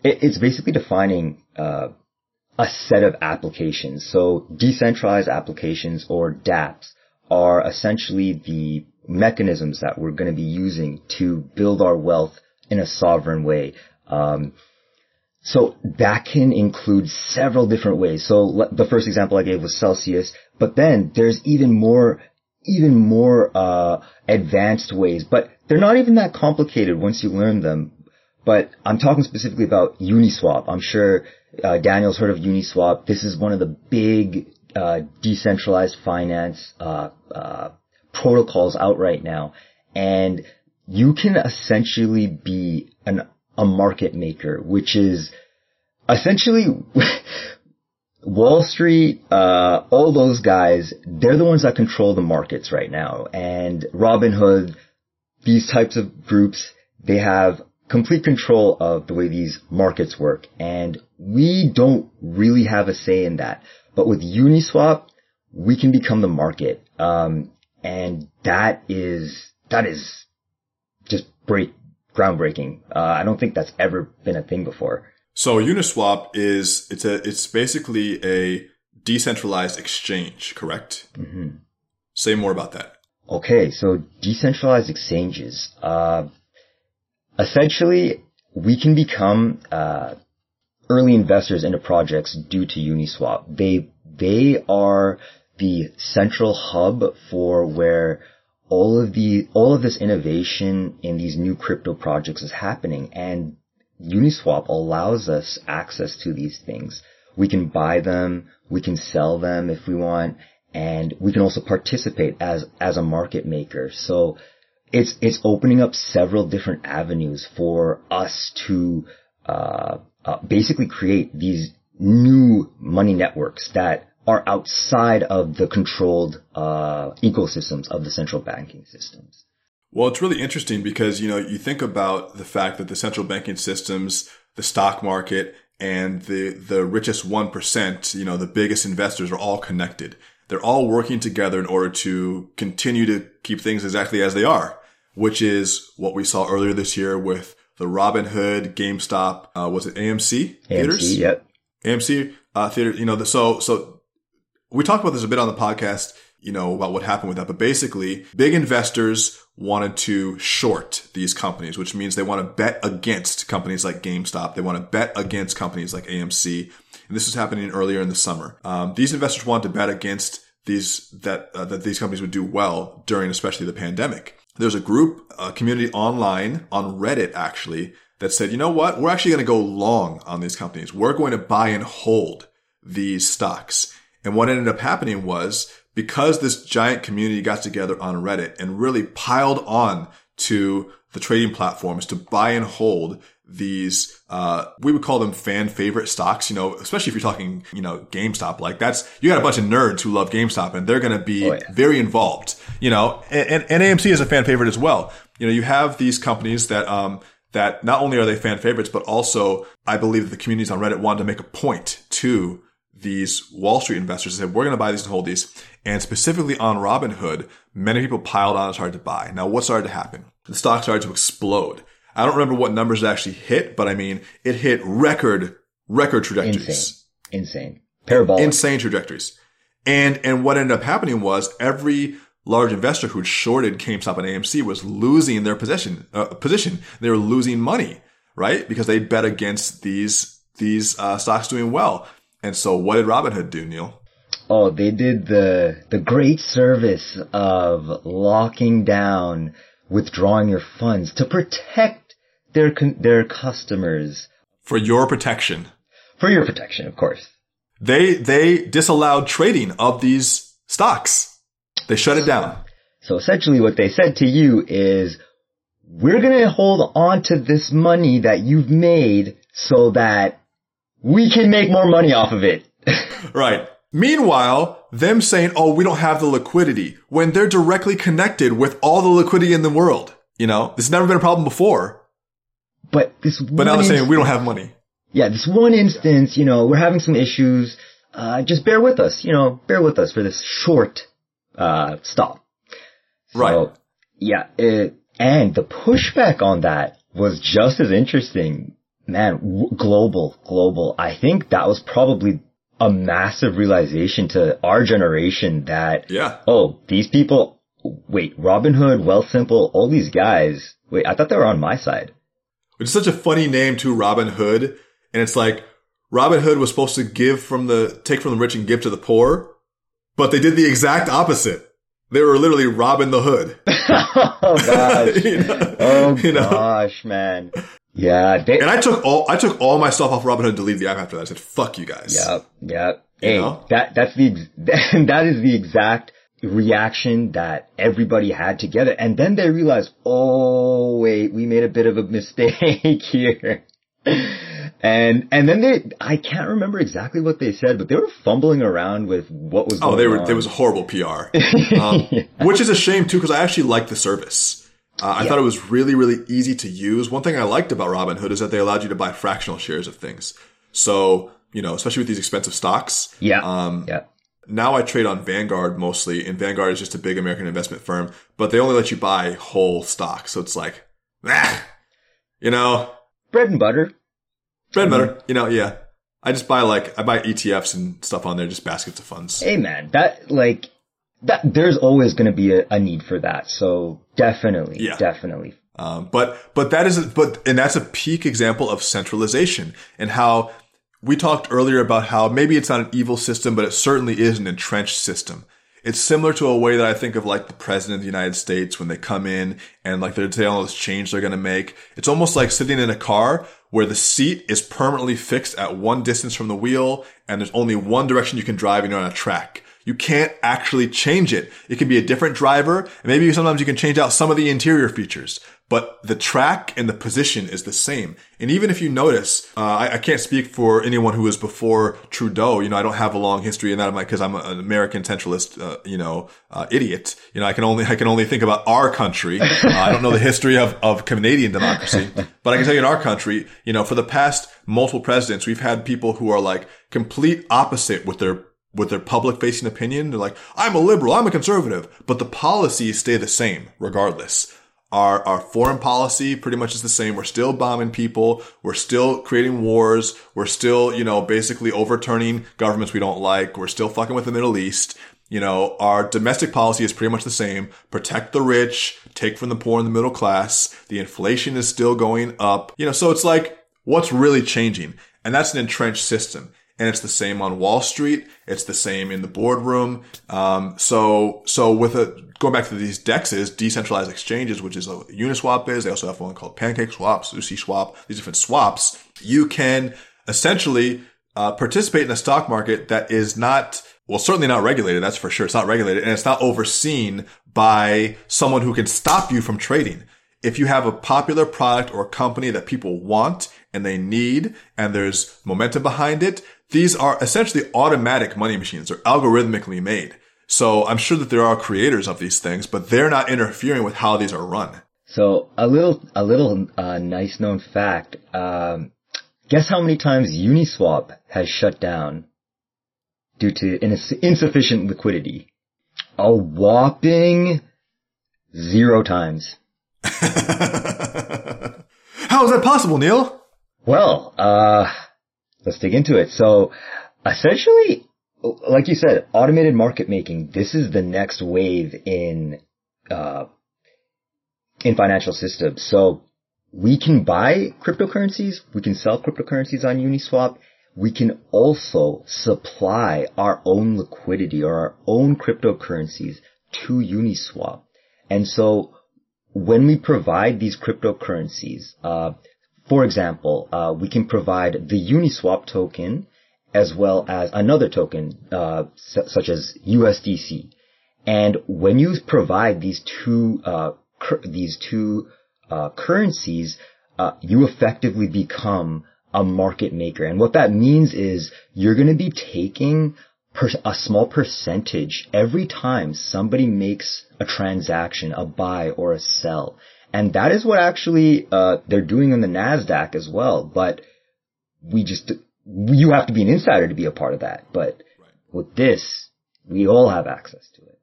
it, it's basically defining, uh, a set of applications. So decentralized applications or dApps are essentially the mechanisms that we're going to be using to build our wealth in a sovereign way. Um, so that can include several different ways. So the first example I gave was Celsius, but then there's even more, even more, uh, advanced ways, but they're not even that complicated once you learn them. But I'm talking specifically about Uniswap. I'm sure, uh, Daniel's heard of Uniswap. This is one of the big, uh, decentralized finance, uh, uh, protocols out right now. And you can essentially be an a market maker, which is essentially Wall Street, uh, all those guys, they're the ones that control the markets right now. And Robinhood, these types of groups, they have complete control of the way these markets work. And we don't really have a say in that. But with Uniswap, we can become the market. Um, and that is, that is just break, groundbreaking. Uh, I don't think that's ever been a thing before.
So Uniswap is, it's a, it's basically a decentralized exchange, correct?
Mm-hmm.
Say more about that.
Okay. So decentralized exchanges, uh, essentially we can become, uh, early investors into projects due to Uniswap. They, they are the central hub for where all of the, all of this innovation in these new crypto projects is happening. And Uniswap allows us access to these things. We can buy them, we can sell them if we want, and we can also participate as, as a market maker. So it's, it's opening up several different avenues for us to, uh, uh, basically create these new money networks that are outside of the controlled uh, ecosystems of the central banking systems.
Well, it's really interesting because, you know, you think about the fact that the central banking systems, the stock market, and the, the richest 1%, you know, the biggest investors are all connected. They're all working together in order to continue to keep things exactly as they are, which is what we saw earlier this year with the Robinhood, GameStop, uh, was it AMC theaters?
AMC, yep.
AMC, uh, theater, you know, the, so, so we talked about this a bit on the podcast, you know, about what happened with that. But basically, big investors wanted to short these companies, which means they want to bet against companies like GameStop. They want to bet against companies like AMC. And this was happening earlier in the summer. Um, these investors wanted to bet against these, that, uh, that these companies would do well during especially the pandemic. There's a group, a community online on Reddit actually that said, you know what? We're actually going to go long on these companies. We're going to buy and hold these stocks. And what ended up happening was because this giant community got together on Reddit and really piled on to the trading platforms to buy and hold these uh we would call them fan favorite stocks you know especially if you're talking you know GameStop like that's you got a bunch of nerds who love GameStop and they're going to be oh, yeah. very involved you know and, and, and AMC is a fan favorite as well you know you have these companies that um that not only are they fan favorites but also I believe that the communities on Reddit wanted to make a point to these Wall Street investors and said, we're going to buy these and hold these. And specifically on Robinhood, many people piled on and started to buy. Now, what started to happen? The stock started to explode. I don't remember what numbers it actually hit, but I mean, it hit record, record trajectories.
Insane. Insane. Parabolic.
Insane trajectories. And, and what ended up happening was every large investor who'd shorted GameStop and AMC was losing their position, uh, position. They were losing money, right? Because they bet against these, these, uh, stocks doing well. And so what did Robinhood do, Neil?
Oh, they did the, the great service of locking down withdrawing your funds to protect their, their customers.
For your protection.
For your protection, of course.
They, they disallowed trading of these stocks. They shut it down.
So essentially what they said to you is, we're gonna hold on to this money that you've made so that we can make more money off of it.
right. Meanwhile, them saying, oh, we don't have the liquidity when they're directly connected with all the liquidity in the world. You know, this has never been a problem before.
But this
But now they're saying we don't have money.
Yeah, this one instance, you know, we're having some issues. Uh, just bear with us, you know, bear with us for this short, uh, stop.
So, right.
Yeah, it, and the pushback on that was just as interesting man, w- global, global. I think that was probably a massive realization to our generation that,
yeah.
oh, these people, wait, Robinhood, Wealthsimple, all these guys, wait, I thought they were on my side.
Which is such a funny name too, Robin Hood. And it's like, Robin Hood was supposed to give from the, take from the rich and give to the poor, but they did the exact opposite. They were literally robbing the hood.
oh gosh. you know? Oh you know? gosh, man. Yeah,
they, and I took all I took all my stuff off Robinhood deleted the app after that. I said, "Fuck you guys."
Yep, yep. Hey, you know? that that's the that is the exact reaction that everybody had together, and then they realized, "Oh wait, we made a bit of a mistake here." and and then they I can't remember exactly what they said, but they were fumbling around with what was.
Oh, they were. On. There was a horrible PR, um, yeah. which is a shame too, because I actually like the service. Uh, I yeah. thought it was really, really easy to use. One thing I liked about Robinhood is that they allowed you to buy fractional shares of things. So, you know, especially with these expensive stocks.
Yeah.
Um,
yeah.
now I trade on Vanguard mostly, and Vanguard is just a big American investment firm, but they only let you buy whole stock. So it's like, ah, you know,
Bread and butter.
bread and butter, you know, yeah. I just buy like, I buy ETFs and stuff on there, just baskets of funds.
Hey man, that like that there's always going to be a, a need for that. So definitely,
Yeah.
definitely.
Um, but, but that is, but, and that's a peak example of centralization and how we talked earlier about how maybe it's not an evil system, but it certainly is an entrenched system. It's similar to a way that I think of like the president of the United States when they come in and like they're telling all this change they're going to make. It's almost like sitting in a car where the seat is permanently fixed at one distance from the wheel and there's only one direction you can drive and you're on a track. You can't actually change it. It can be a different driver and maybe sometimes you can change out some of the interior features, but the track and the position is the same. And even if you notice, uh, I, I can't speak for anyone who was before Trudeau. You know, I don't have a long history in that. I'm like, I'm an American centralist, uh, you know, uh, idiot. You know, I can only, I can only think about our country. Uh, I don't know the history of, of Canadian democracy, but I can tell you in our country, you know, for the past multiple presidents, we've had people who are like complete opposite with their with their public facing opinion. They're like, I'm a liberal, I'm a conservative, but the policies stay the same regardless. Our, our foreign policy pretty much is the same. We're still bombing people. We're still creating wars. We're still, you know, basically overturning governments we don't like. We're still fucking with the Middle East. You know, our domestic policy is pretty much the same. Protect the rich, take from the poor and the middle class. The inflation is still going up. You know, so it's like, what's really changing? And that's an entrenched system and it's the same on Wall Street. It's the same in the boardroom. Um, so, so with a, going back to these DEXs, decentralized exchanges, which is what Uniswap is. They also have one called PancakeSwap, Sushi Swap, these different swaps. You can essentially, uh, participate in a stock market that is not, well, certainly not regulated. That's for sure. It's not regulated and it's not overseen by someone who can stop you from trading. If you have a popular product or a company that people want and they need and there's momentum behind it, these are essentially automatic money machines. They're algorithmically made. So I'm sure that there are creators of these things, but they're not interfering with how these are run.
So a little, a little uh, nice known fact. Um, guess how many times Uniswap has shut down due to ins- insufficient liquidity? A whopping zero times.
how is that possible, Neil?
Well, uh, let's dig into it. So essentially, like you said, automated market making, this is the next wave in, uh, in financial systems. So we can buy cryptocurrencies. We can sell cryptocurrencies on Uniswap. We can also supply our own liquidity or our own cryptocurrencies to Uniswap. And so when we provide these cryptocurrencies, uh, for example, uh, we can provide the Uniswap token as well as another token, uh, su- such as USDC. And when you provide these two, uh, cur- these two, uh, currencies, uh, you effectively become a market maker. And what that means is you're going to be taking per- a small percentage every time somebody makes a transaction, a buy or a sell. And that is what actually, uh, they're doing on the NASDAQ as well. But we just, you have to be an insider to be a part of that. But with this, we all have access to it.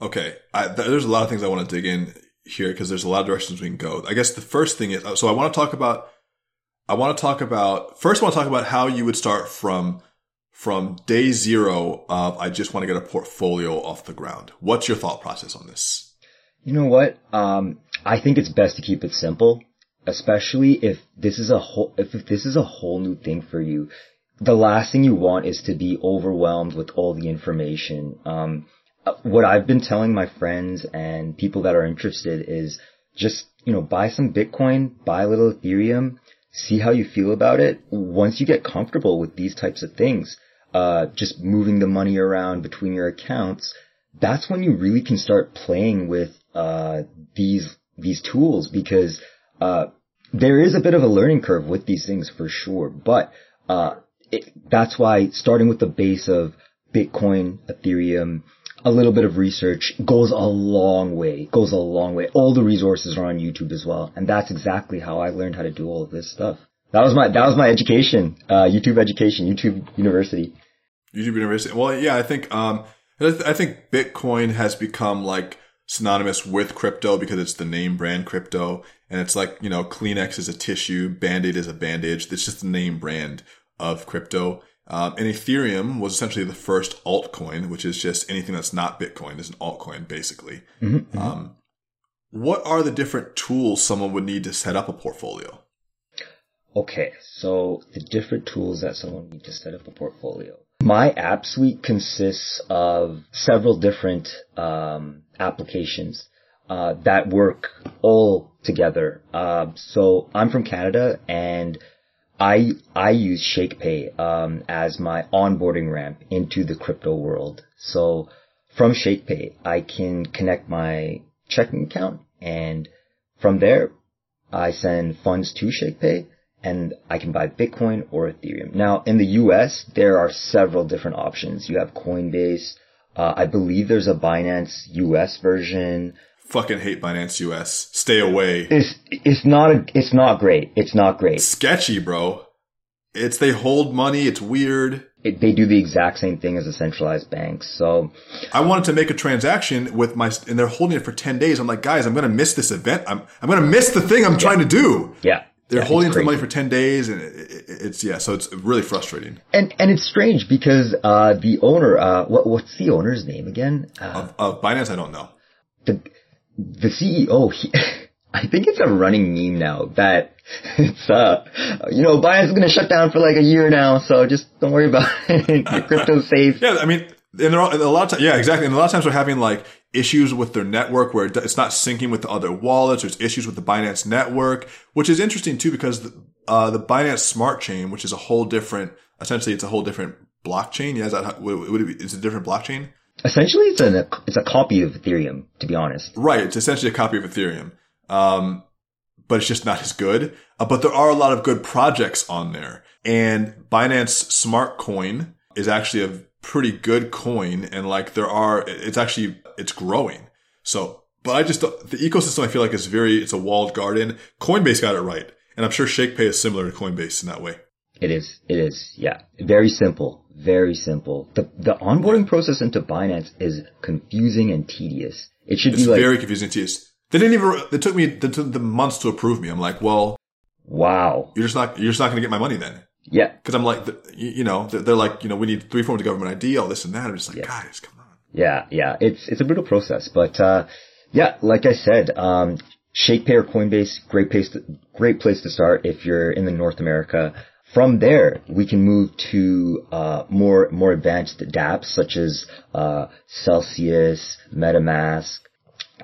Okay. I, th- there's a lot of things I want to dig in here because there's a lot of directions we can go. I guess the first thing is, so I want to talk about, I want to talk about, first I want to talk about how you would start from, from day zero of, I just want to get a portfolio off the ground. What's your thought process on this?
You know what? Um, I think it's best to keep it simple, especially if this is a whole, if, if this is a whole new thing for you. The last thing you want is to be overwhelmed with all the information. Um, uh, what I've been telling my friends and people that are interested is just, you know, buy some Bitcoin, buy a little Ethereum, see how you feel about it. Once you get comfortable with these types of things, uh, just moving the money around between your accounts, that's when you really can start playing with, uh, these, these tools because, uh, there is a bit of a learning curve with these things for sure, but, uh, it, that's why starting with the base of Bitcoin, Ethereum, a little bit of research goes a long way, goes a long way. All the resources are on YouTube as well. And that's exactly how I learned how to do all of this stuff. That was my that was my education, uh, YouTube education, YouTube University.
YouTube University. Well, yeah, I think um, I think Bitcoin has become like synonymous with crypto because it's the name brand crypto, and it's like you know Kleenex is a tissue, Band-Aid is a bandage. It's just the name brand of crypto. Um, and Ethereum was essentially the first altcoin, which is just anything that's not Bitcoin is an altcoin, basically. Mm-hmm, mm-hmm. Um, what are the different tools someone would need to set up a portfolio?
Okay, so the different tools that someone need to set up a portfolio. My app suite consists of several different um, applications uh, that work all together. Uh, so I'm from Canada, and I I use ShakePay um, as my onboarding ramp into the crypto world. So from ShakePay, I can connect my checking account, and from there, I send funds to ShakePay and I can buy Bitcoin or Ethereum. Now, in the US, there are several different options. You have Coinbase. Uh, I believe there's a Binance US version.
Fucking hate Binance US. Stay away.
It's, it's not, a, it's not great. It's not great.
Sketchy, bro. It's, they hold money. It's weird.
It, they do the exact same thing as the centralized banks. So
I wanted to make a transaction with my, and they're holding it for 10 days. I'm like, guys, I'm going to miss this event. I'm, I'm going to miss the thing I'm yeah. trying to do.
Yeah
they're yeah, holding the money for 10 days and it's, yeah, so it's really frustrating.
And, and it's strange because, uh, the owner, uh, what, what's the owner's name again? Uh,
of, of Binance, I don't know.
The, the CEO, he, I think it's a running meme now that it's, uh, you know, Binance is going to shut down for like a year now, so just don't worry about it. Your crypto's safe.
Yeah, I mean, and are a lot of times, yeah, exactly. And a lot of times we're having like issues with their network where it's not syncing with the other wallets. There's issues with the Binance network, which is interesting too because the, uh, the Binance Smart Chain, which is a whole different, essentially, it's a whole different blockchain. Yeah, is that would, would it be, it's a different blockchain?
Essentially, it's a it's a copy of Ethereum. To be honest,
right? It's essentially a copy of Ethereum, um, but it's just not as good. Uh, but there are a lot of good projects on there, and Binance Smart Coin is actually a pretty good coin and like there are, it's actually, it's growing. So, but I just, the ecosystem I feel like is very, it's a walled garden. Coinbase got it right. And I'm sure ShakePay is similar to Coinbase in that way.
It is. It is. Yeah. Very simple. Very simple. The, the onboarding process into Binance is confusing and tedious. It should
it's
be like.
very confusing and tedious. They didn't even, it took me the, took the months to approve me. I'm like, well.
Wow.
You're just not, you're just not going to get my money then.
Yeah.
Cause I'm like, you know, they're like, you know, we need three forms of government ID, all this and that. I'm just like, guys, come on.
Yeah. Yeah. It's, it's a brutal process, but, uh, yeah, like I said, um, ShakePay or Coinbase, great place to, great place to start if you're in the North America. From there, we can move to uh, more more advanced dApps such as uh, Celsius, MetaMask,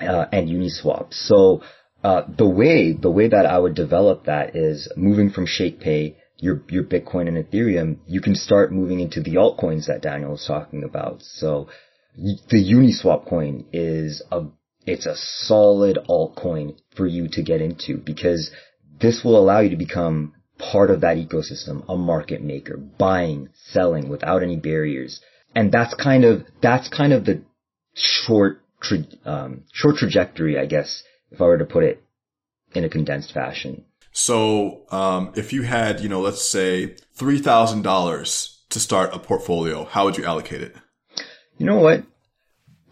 uh, and Uniswap. So uh, the way the way that I would develop that is moving from ShakePay your your Bitcoin and Ethereum, you can start moving into the altcoins that Daniel was talking about. So the Uniswap coin is a it's a solid altcoin for you to get into because this will allow you to become part of that ecosystem, a market maker, buying, selling without any barriers. And that's kind of that's kind of the short tra- um, short trajectory, I guess, if I were to put it in a condensed fashion.
So, um, if you had, you know, let's say $3,000 to start a portfolio, how would you allocate it?
You know what?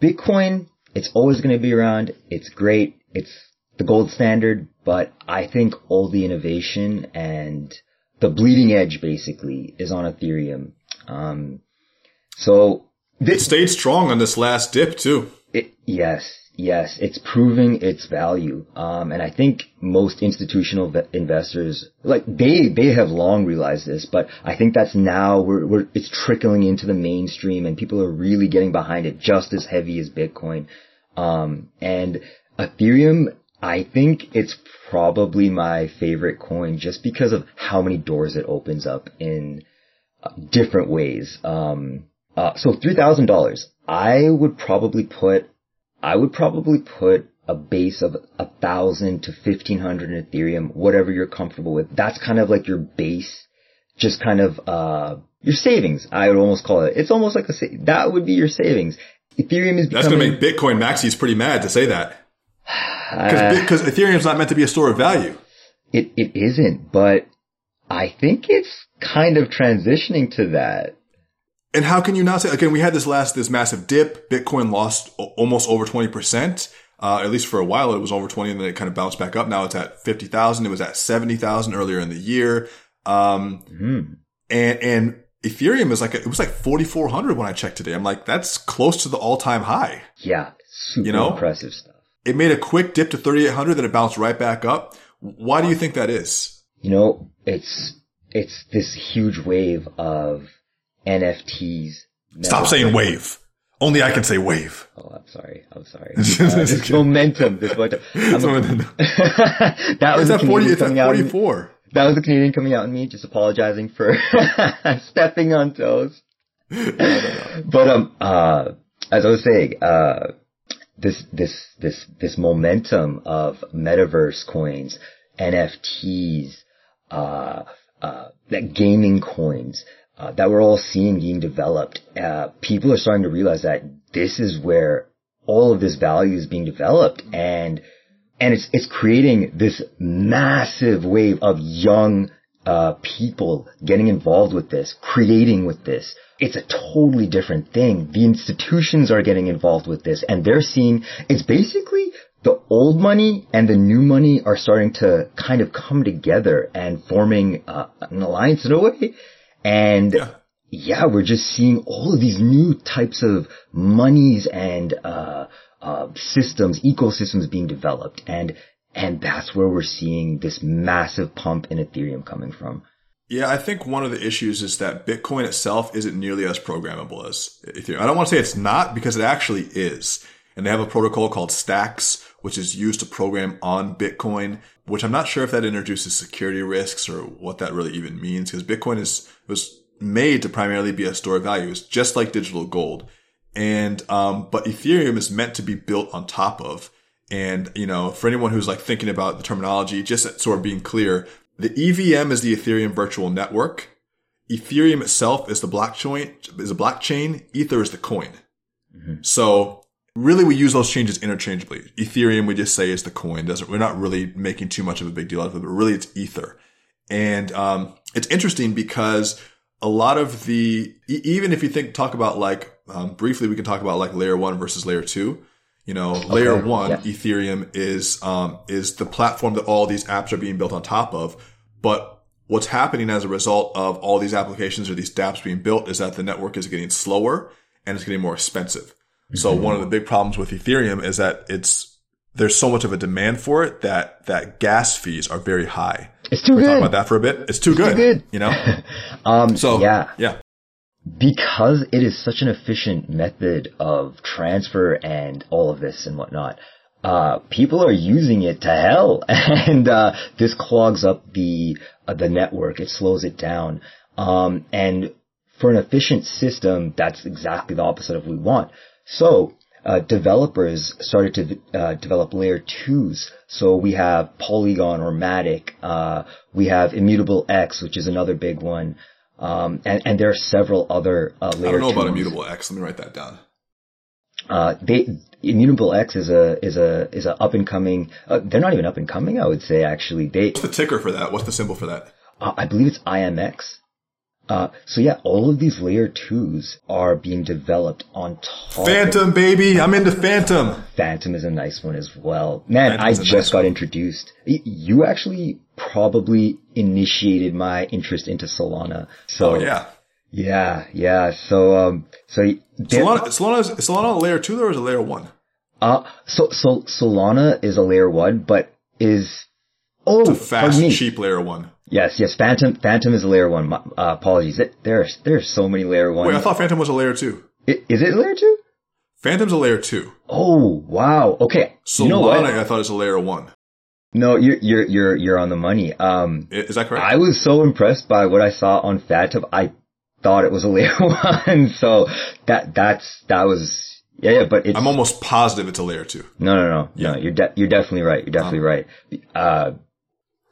Bitcoin, it's always going to be around. It's great. It's the gold standard, but I think all the innovation and the bleeding edge basically is on Ethereum. Um, so
this, it stayed strong on this last dip too.
It, yes, Yes, it's proving its value. Um, and I think most institutional investors, like they, they have long realized this, but I think that's now we're, we're, it's trickling into the mainstream and people are really getting behind it just as heavy as Bitcoin. Um, and Ethereum, I think it's probably my favorite coin just because of how many doors it opens up in uh, different ways. Um, uh, so $3,000, I would probably put I would probably put a base of a thousand to fifteen hundred in Ethereum, whatever you're comfortable with. That's kind of like your base, just kind of uh your savings. I would almost call it. It's almost like a sa- that would be your savings. Ethereum is becoming,
that's going to make Bitcoin maxis pretty mad to say that because uh, Ethereum's not meant to be a store of value.
It it isn't, but I think it's kind of transitioning to that.
And how can you not say, again, we had this last, this massive dip. Bitcoin lost almost over 20%. Uh, at least for a while, it was over 20 and then it kind of bounced back up. Now it's at 50,000. It was at 70,000 earlier in the year. Um, mm-hmm. and, and Ethereum is like, it was like 4,400 when I checked today. I'm like, that's close to the all time high.
Yeah. Super you know? impressive stuff.
It made a quick dip to 3,800, then it bounced right back up. Why do you think that is?
You know, it's, it's this huge wave of NFTs.
Stop saying wave. Only I can say wave.
Oh, I'm sorry. I'm sorry. Uh, this momentum. This momentum. that was
it's at 40, it's at 44.
That was a Canadian coming out in me, just apologizing for stepping on toes. but um, uh, as I was saying, uh, this this this this momentum of metaverse coins, NFTs, uh, uh, that gaming coins, uh, that we're all seeing being developed, uh, people are starting to realize that this is where all of this value is being developed and, and it's, it's creating this massive wave of young, uh, people getting involved with this, creating with this. It's a totally different thing. The institutions are getting involved with this and they're seeing, it's basically the old money and the new money are starting to kind of come together and forming uh, an alliance in a way and yeah. yeah. we're just seeing all of these new types of monies and, uh, uh, systems, ecosystems being developed. And, and that's where we're seeing this massive pump in Ethereum coming from.
Yeah, I think one of the issues is that Bitcoin itself isn't nearly as programmable as Ethereum. I don't want to say it's not because it actually is. And they have a protocol called Stacks, which is used to program on Bitcoin, which I'm not sure if that introduces security risks or what that really even means because Bitcoin is, was made to primarily be a store of value. It's just like digital gold. And, um, but Ethereum is meant to be built on top of. And, you know, for anyone who's like thinking about the terminology, just sort of being clear, the EVM is the Ethereum virtual network. Ethereum itself is the blockchain, is a blockchain. Ether is the coin. Mm-hmm. So Really, we use those changes interchangeably. Ethereum, we just say is the coin. Doesn't we're not really making too much of a big deal out of it, but really it's Ether. And um, it's interesting because a lot of the even if you think talk about like um, briefly, we can talk about like layer one versus layer two. You know, okay. layer one, yeah. Ethereum is um, is the platform that all these apps are being built on top of. But what's happening as a result of all these applications or these dApps being built is that the network is getting slower and it's getting more expensive. So one of the big problems with Ethereum is that it's there's so much of a demand for it that that gas fees are very high.
It's too
we
good.
Talk about that for a bit. It's too
it's
good.
Too good.
You know.
um, so yeah,
yeah.
Because it is such an efficient method of transfer and all of this and whatnot, uh, people are using it to hell, and uh, this clogs up the uh, the network. It slows it down, um, and for an efficient system, that's exactly the opposite of what we want. So uh, developers started to uh, develop layer twos. So we have Polygon or Matic. Uh, we have Immutable X, which is another big one. Um, and, and there are several other uh, layer. I
don't know
twos.
about Immutable X. Let me write that down.
Uh, they, Immutable X is a is a is a up and coming. Uh, they're not even up and coming. I would say actually. They.
What's the ticker for that? What's the symbol for that?
I believe it's IMX. Uh, so yeah, all of these layer twos are being developed on top.
Phantom, of- baby, I'm into Phantom.
Phantom is a nice one as well. Man, Phantom's I just nice got one. introduced. You actually probably initiated my interest into Solana. So
oh, yeah.
Yeah, yeah. So, um, so
Solana, Solana is, Solana a layer two or is it a layer one?
Uh, so, so Solana is a layer one, but is, oh,
it's a fast, cheap layer one.
Yes, yes. Phantom, Phantom is a layer one. Uh, apologies. There's, there's so many layer one.
Wait, I thought Phantom was a layer two.
Is it layer two?
Phantom's a layer two.
Oh, wow. Okay.
Solana, you know what? I thought it was a layer one.
No, you're, you're, you're, you're on the money. Um,
is that correct?
I was so impressed by what I saw on Phantom. I thought it was a layer one. So that, that's, that was, yeah, yeah, but
I'm almost positive it's a layer two.
No, no, no. Yeah. No, you're, de- you're definitely right. You're definitely um, right. Uh,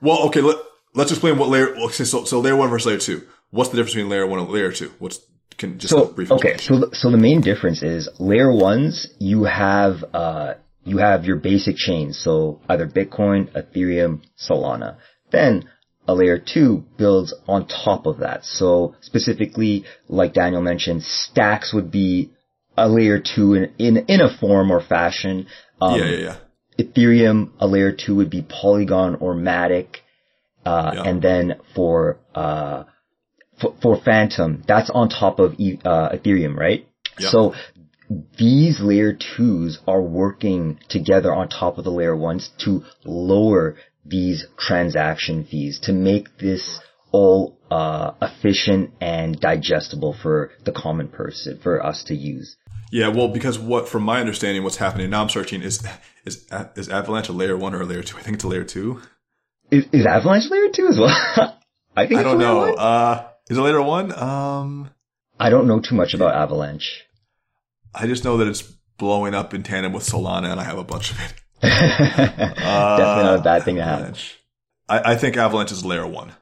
well, okay. Let, let's explain what layer. Okay, so so layer one versus layer two. What's the difference between layer one and layer two? What's can just
so okay. So so the main difference is layer ones. You have uh you have your basic chains. So either Bitcoin, Ethereum, Solana. Then a layer two builds on top of that. So specifically, like Daniel mentioned, stacks would be a layer two in, in, in a form or fashion.
Um, yeah, yeah, yeah.
Ethereum, a layer two would be Polygon or Matic. Uh, yeah. and then for, uh, for, for Fantom, that's on top of, uh, Ethereum, right? Yep. So these layer twos are working together on top of the layer ones to lower these transaction fees to make this all uh, efficient and digestible for the common person for us to use.
Yeah, well, because what, from my understanding, what's happening now, I'm searching is is is Avalanche a layer one or a layer two? I think it's a layer two.
Is, is Avalanche layer two as well?
I think I don't know. Uh, is it layer one? Um,
I don't know too much about Avalanche.
I just know that it's blowing up in tandem with Solana, and I have a bunch of it.
Definitely not a bad thing to have.
I, I think Avalanche is layer one.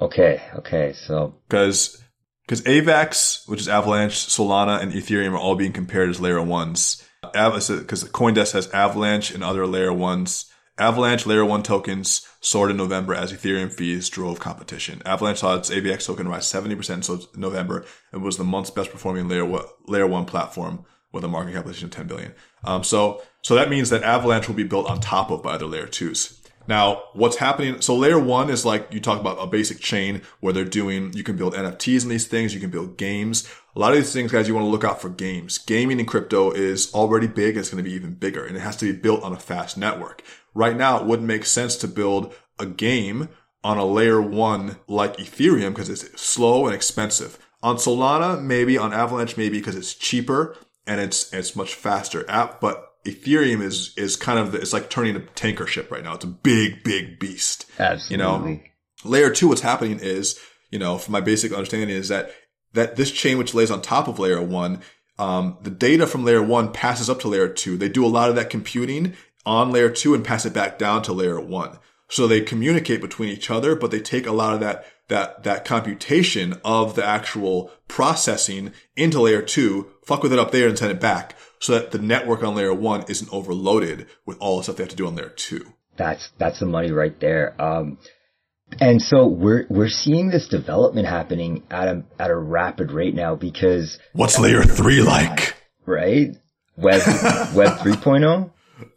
Okay, okay, so
because because AVAX, which is Avalanche, Solana, and Ethereum are all being compared as layer ones. Because CoinDesk has Avalanche and other layer ones. Avalanche layer one tokens soared in November as Ethereum fees drove competition. Avalanche saw its AVX token rise 70% in November and was the month's best performing layer one, layer one platform with a market capitalization of 10 billion. Um, so, so that means that Avalanche will be built on top of by other layer twos. Now, what's happening? So layer one is like you talk about a basic chain where they're doing, you can build NFTs in these things. You can build games. A lot of these things, guys, you want to look out for games. Gaming in crypto is already big. It's going to be even bigger and it has to be built on a fast network. Right now, it wouldn't make sense to build a game on a layer one like Ethereum because it's slow and expensive. On Solana, maybe on Avalanche, maybe because it's cheaper and it's, it's much faster app, but Ethereum is is kind of the, it's like turning a tanker ship right now. It's a big, big beast.
Absolutely.
You know, layer two, what's happening is, you know, from my basic understanding is that that this chain which lays on top of layer one, um, the data from layer one passes up to layer two. They do a lot of that computing on layer two and pass it back down to layer one. So they communicate between each other, but they take a lot of that that that computation of the actual processing into layer two, fuck with it up there and send it back so that the network on layer one isn't overloaded with all the stuff they have to do on layer two.
That's, that's the money right there. Um, and so we're, we're seeing this development happening at a, at a rapid rate now because.
What's layer three like?
Right? Web, web 3.0?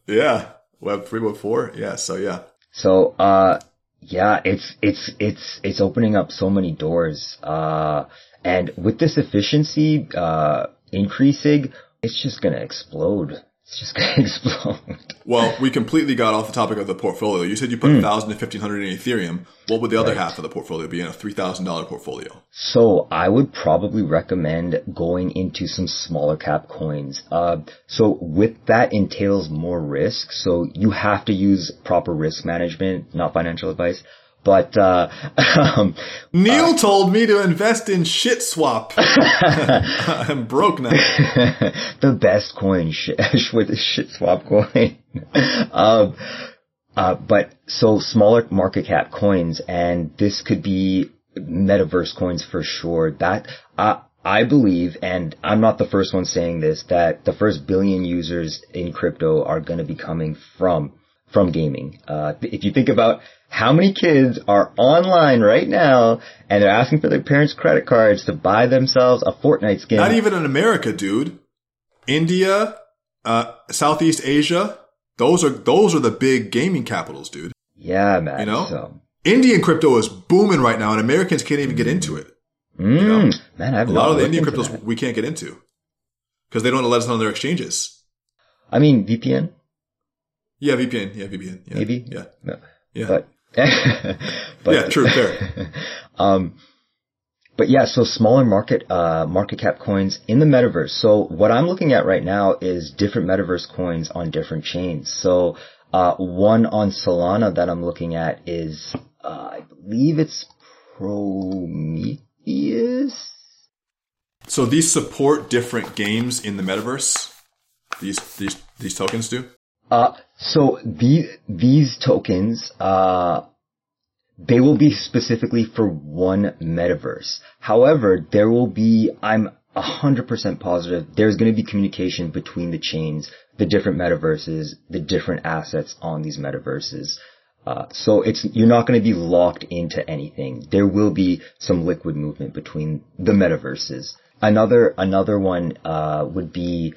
Yeah. Web 3.4. Yeah. So yeah.
So, uh, yeah, it's, it's, it's, it's opening up so many doors. Uh, and with this efficiency, uh, increasing, it's just going to explode. It's just going to explode.
Well, we completely got off the topic of the portfolio. You said you put mm. 1000 to 1500 in Ethereum. What would the other right. half of the portfolio be in a $3,000 portfolio?
So I would probably recommend going into some smaller cap coins. Uh, so with that entails more risk. So you have to use proper risk management, not financial advice. But uh, um,
Neil uh, told me to invest in shit swap. I'm broke now.
the best coin with the shit swap coin. um, uh, but so smaller market cap coins, and this could be metaverse coins for sure. That uh, I believe, and I'm not the first one saying this, that the first billion users in crypto are going to be coming from from gaming. Uh, if you think about how many kids are online right now and they're asking for their parents' credit cards to buy themselves a Fortnite skin?
Not even in America, dude. India, uh, Southeast Asia, those are those are the big gaming capitals, dude.
Yeah, man.
You know, so. Indian crypto is booming right now, and Americans can't even get into it.
Mm, you know? Man, I've
a lot of the Indian cryptos that. we can't get into because they don't let us on their exchanges.
I mean, VPN.
Yeah, VPN. Yeah, VPN. Yeah.
Maybe.
Yeah.
No.
Yeah.
But
but, yeah, true, fair.
um, but yeah, so smaller market, uh, market cap coins in the metaverse. So what I'm looking at right now is different metaverse coins on different chains. So, uh, one on Solana that I'm looking at is, uh, I believe it's Prometheus.
So these support different games in the metaverse? These, these, these tokens do?
Uh, so these, these tokens, uh, they will be specifically for one metaverse. However, there will be, I'm 100% positive, there's going to be communication between the chains, the different metaverses, the different assets on these metaverses. Uh, so it's, you're not going to be locked into anything. There will be some liquid movement between the metaverses. Another, another one, uh, would be,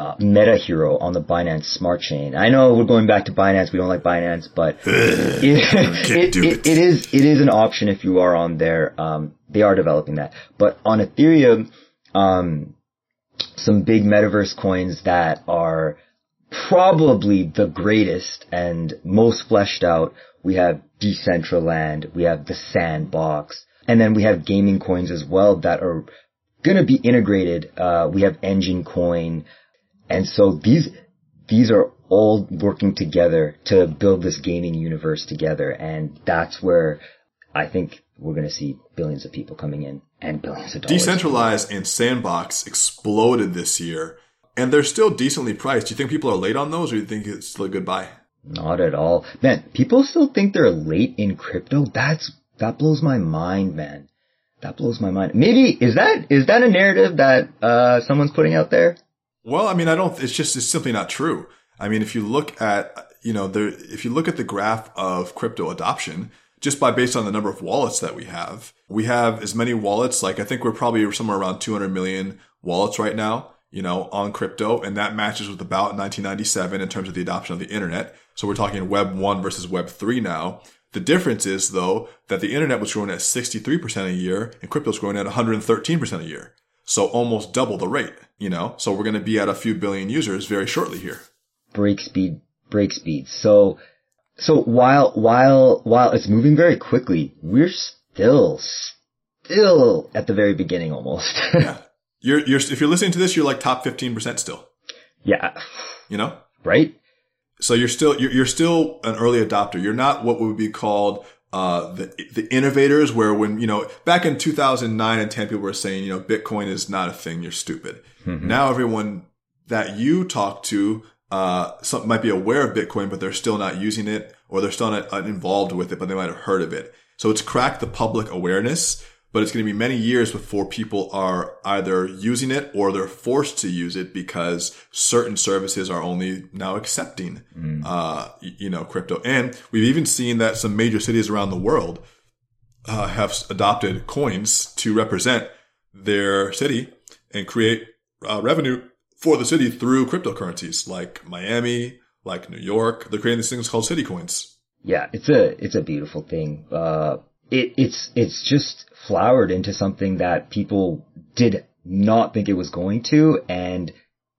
uh, Meta Hero on the Binance Smart Chain. I know we're going back to Binance. We don't like Binance, but it, it, it, it is it is an option if you are on there. Um, they are developing that, but on Ethereum, um, some big metaverse coins that are probably the greatest and most fleshed out. We have Decentraland, we have the Sandbox, and then we have gaming coins as well that are going to be integrated. Uh, we have Enjin Coin, and so these these are all working together to build this gaming universe together, and that's where I think we're going to see billions of people coming in and billions of dollars.
Decentraland and Sandbox exploded this year and they're still decently priced. Do you think people are late on those, or do you think it's still a good buy?
Not at all, man. People still think they're late in crypto. That's that blows my mind, man. That blows my mind. Maybe is that is that a narrative that uh, someone's putting out there?
Well, I mean, I don't. It's just it's simply not true. I mean, if you look at you know the if you look at the graph of crypto adoption, just by based on the number of wallets that we have, we have as many wallets. Like I think we're probably somewhere around 200 million wallets right now you know, on crypto. And that matches with about 1997 in terms of the adoption of the internet. So we're talking web one versus web three now. The difference is though that the internet was growing at 63% a year and crypto is growing at 113% a year. So almost double the rate, you know? So we're going to be at a few billion users very shortly here.
Break speed, break speed. So, so while, while, while it's moving very quickly, we're still, still at the very beginning almost.
yeah. You're, you're, if you're listening to this, you're like top 15% still.
Yeah.
You know?
Right?
So you're still, you're, you're still an early adopter. You're not what would be called, uh, the, the innovators where when, you know, back in 2009 and 10, people were saying, you know, Bitcoin is not a thing. You're stupid. Mm-hmm. Now everyone that you talk to, uh, some might be aware of Bitcoin, but they're still not using it or they're still not involved with it, but they might have heard of it. So it's cracked the public awareness but it's going to be many years before people are either using it or they're forced to use it because certain services are only now accepting, mm. uh, you know, crypto. And we've even seen that some major cities around the world uh, have adopted coins to represent their city and create uh, revenue for the city through cryptocurrencies like Miami, like New York. They're creating these things called city coins.
Yeah, it's a it's a beautiful thing. Uh, it, it's it's just flowered into something that people did not think it was going to, and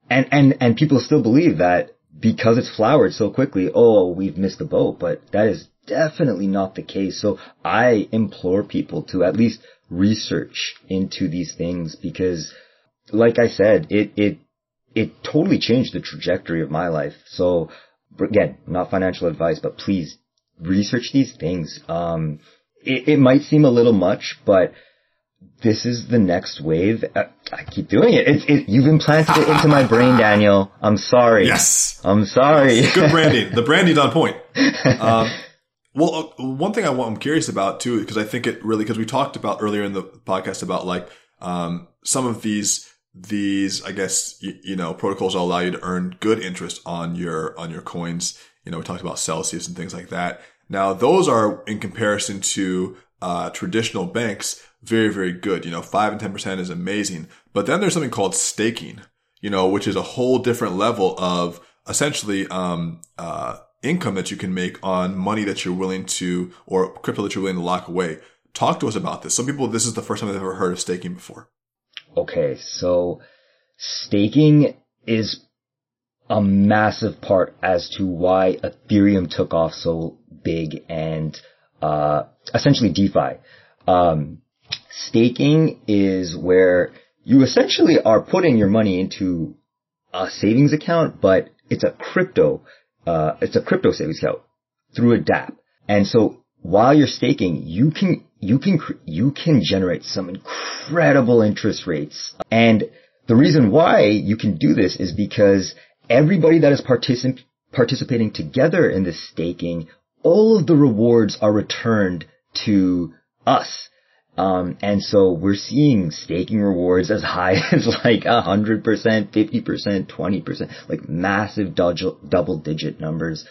and and and people still believe that because it's flowered so quickly, oh, we've missed the boat. But that is definitely not the case. So I implore people to at least research into these things because, like I said, it it it totally changed the trajectory of my life. So again, not financial advice, but please research these things. Um, it, it might seem a little much, but this is the next wave. Uh, I keep doing it. It's, it, you've implanted it into my brain, Daniel. I'm sorry.
Yes.
I'm sorry.
Good branding. The branding's on point. Um, well, uh, one thing I want, I'm curious about too, because I think it really, because we talked about earlier in the podcast about like, um, some of these, these, I guess, you, you know, protocols allow you to earn good interest on your, on your coins. You know, we talked about Celsius and things like that. Now, those are in comparison to uh, traditional banks, very, very good. You know, five and 10% is amazing. But then there's something called staking, you know, which is a whole different level of essentially, um, uh, income that you can make on money that you're willing to, or crypto that you're willing to lock away. Talk to us about this. Some people, this is the first time they've ever heard of staking before.
Okay. So staking is a massive part as to why Ethereum took off so big and uh, essentially DeFi. Um, staking is where you essentially are putting your money into a savings account, but it's a crypto, uh, it's a crypto savings account through a DApp. And so while you're staking, you can, you can, you can generate some incredible interest rates. And the reason why you can do this is because everybody that is particip- participating together in this staking all of the rewards are returned to us. Um, and so we're seeing staking rewards as high as like 100%, 50%, 20%, like massive double digit numbers.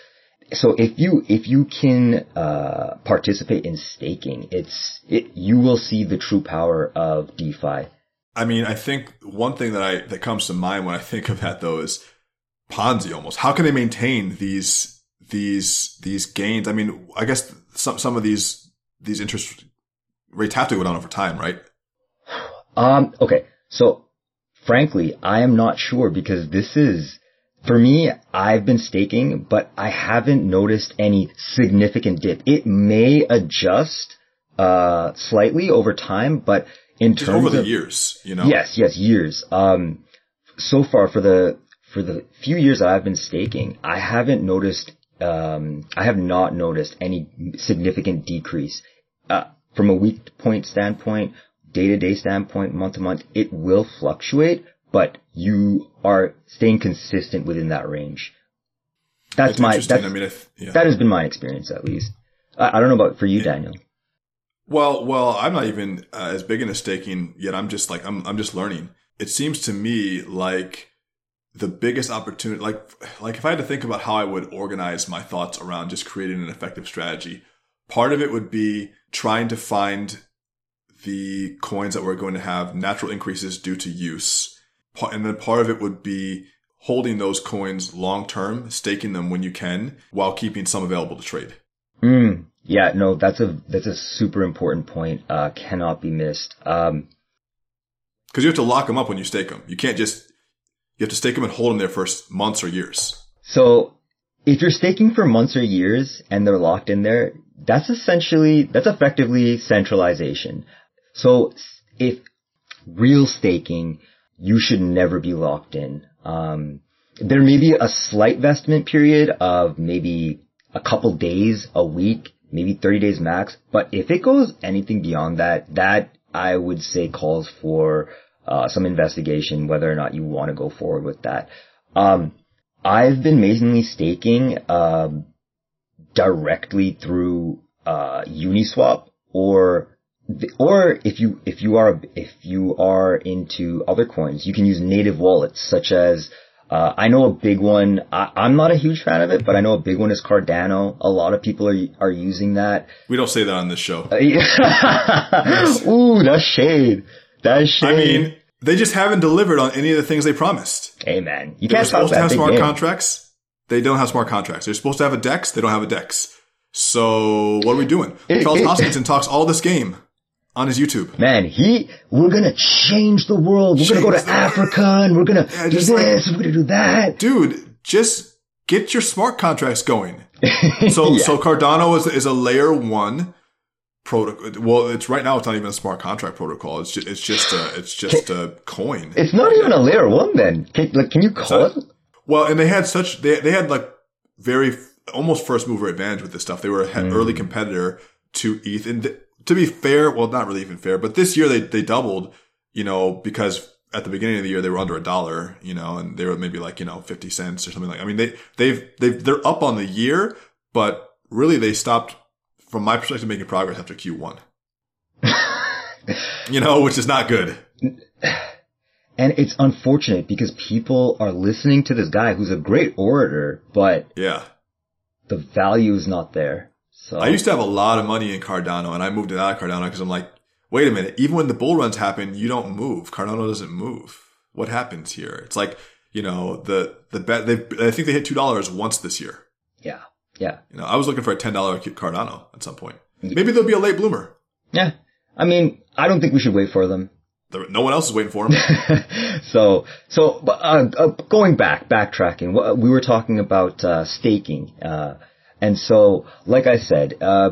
so if you if you can uh, participate in staking, it's it you will see the true power of DeFi.
I mean, I think one thing that I that comes to mind when I think of that though is Ponzi almost. How can they maintain these these these gains? I mean, I guess some some of these these interest rates have to go down over time, right?
Um. Okay. So, frankly, I am not sure because this is for me. I've been staking, but I haven't noticed any significant dip. It may adjust uh slightly over time, but in
Just
terms
over the
of
years, you know.
Yes, yes, years. Um, so far for the for the few years that I've been staking, I haven't noticed. Um, I have not noticed any significant decrease. Uh, from a week point standpoint, day to day standpoint, month to month, it will fluctuate, but you are staying consistent within that range. That's
It's
my that's,
I mean, if, yeah.
that has been my experience at least. I, I don't know about for you, Daniel.
Well, well, I'm not even uh, as big into staking yet. I'm just like I'm I'm just learning. It seems to me like the biggest opportunity like like if I had to think about how I would organize my thoughts around just creating an effective strategy, part of it would be trying to find the coins that were going to have natural increases due to use. And then part of it would be holding those coins long term, staking them when you can while keeping some available to trade.
Mm, yeah, no, that's a that's a super important point. Uh, cannot be missed. Um,
Because you have to lock them up when you stake them. You can't just, you have to stake them and hold them there for months or years.
So if you're staking for months or years and they're locked in there, that's essentially, that's effectively centralization. So if real staking, you should never be locked in. Um, there may be a slight vestment period of maybe a couple days, a week, maybe 30 days max. But if it goes anything beyond that, that I would say calls for uh, some investigation whether or not you want to go forward with that. Um, I've been mainly staking um, directly through uh, Uniswap or the- or if you if you are if you are into other coins, you can use native wallets such as uh, I know a big one. I, I'm not a huge fan of it, but I know a big one is Cardano. A lot of people are are using that.
We don't say that on this show.
Ooh, that's shade. That's shade.
I mean, they just haven't delivered on any of the things they promised.
Amen. you
They're
can't talk
supposed to have smart
game.
contracts. They don't have smart contracts. They're supposed to have a DEX. They don't have a DEX. So what are we doing? Charles Hoskinson talks all this game on his YouTube.
Man, he, we're gonna change the world. We're gonna go to Africa and we're gonna
Yeah,
do
just
this,
like-
we're gonna do that.
Dude, just get your smart contracts going. So,
Yeah.
so Cardano is, is a layer one protocol. Well, it's right now. It's not even a smart contract protocol. It's just, it's just a, it's just a coin.
It's not even a layer one then. Can, like, can you call it?
Well, and they had such, they, they had like very, almost first mover advantage with this stuff. They were an hmm. early competitor to ETH. And th- to be fair, well, not really even fair, but this year they, they doubled, you know, because at the beginning of the year they were under a dollar, you know, and they were maybe like, you know, 50 cents or something like, I mean, they, they've, they've, they're up on the year, but really they stopped from my perspective making progress after Q1. you know, which is not good.
And it's unfortunate because people are listening to this guy who's a great orator, but
Yeah.
the value is not there. So
I used to have a lot of money in Cardano and I moved it out of Cardano because I'm like, wait a minute, even when the bull runs happen, you don't move. Cardano doesn't move. What happens here? It's like, you know, the, the bet, they, I think they hit $2 once this year.
yeah, yeah,
You know, I was looking for a $10 Cardano at some point. Maybe there'll be a late bloomer.
yeah. I mean, I don't think we should wait for them.
There- No one else is waiting for them.
so, so but, uh, uh, going back, backtracking, we were talking about uh, staking, uh, and so, like I said, uh,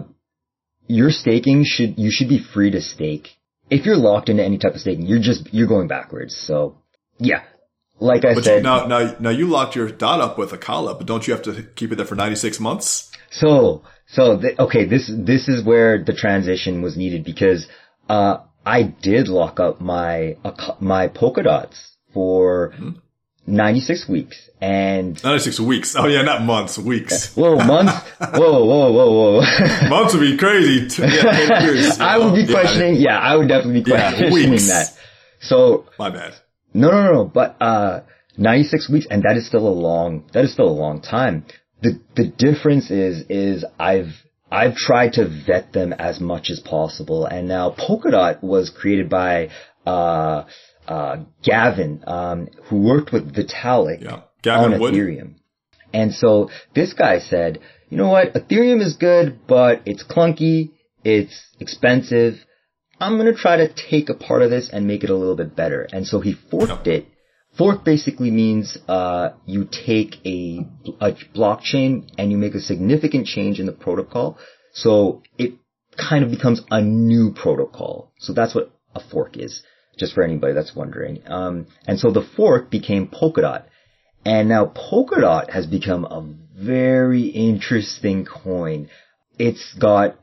your staking should you should be free to stake. If you're locked into any type of staking, you're just you're going backwards. So, yeah, like I
But
said,
you, now, now, now you locked your dot up with Acala, but don't you have to keep it there for 96 months?
So, so th- okay, this this is where the transition was needed because uh, I did lock up my ac- my Polkadots for 96 weeks, and
96 weeks. Oh yeah, not months, weeks.
whoa, months, whoa, whoa, whoa, whoa.
months would be crazy. Yeah, 10 years,
I would be
know? Yeah,
questioning. Yeah, I would definitely be questioning
weeks.
that. So
my bad.
No, no, no. But uh, 96 weeks, and that is still a long. That is still a long time. the the difference is is I've I've tried to vet them as much as possible, and now Polkadot was created by uh, uh, Gavin, um, who worked with Vitalik
Yeah. Gavin
on
Wood?
Ethereum, and so this guy said, you know what, Ethereum is good, but it's clunky, it's expensive. I'm gonna try to take a part of this and make it a little bit better, and so he forked it. Fork basically means uh, you take a, a blockchain and you make a significant change in the protocol, so it kind of becomes a new protocol. So that's what a fork is, just for anybody that's wondering. Um, and so the fork became Polkadot, and now Polkadot has become a very interesting coin. It's got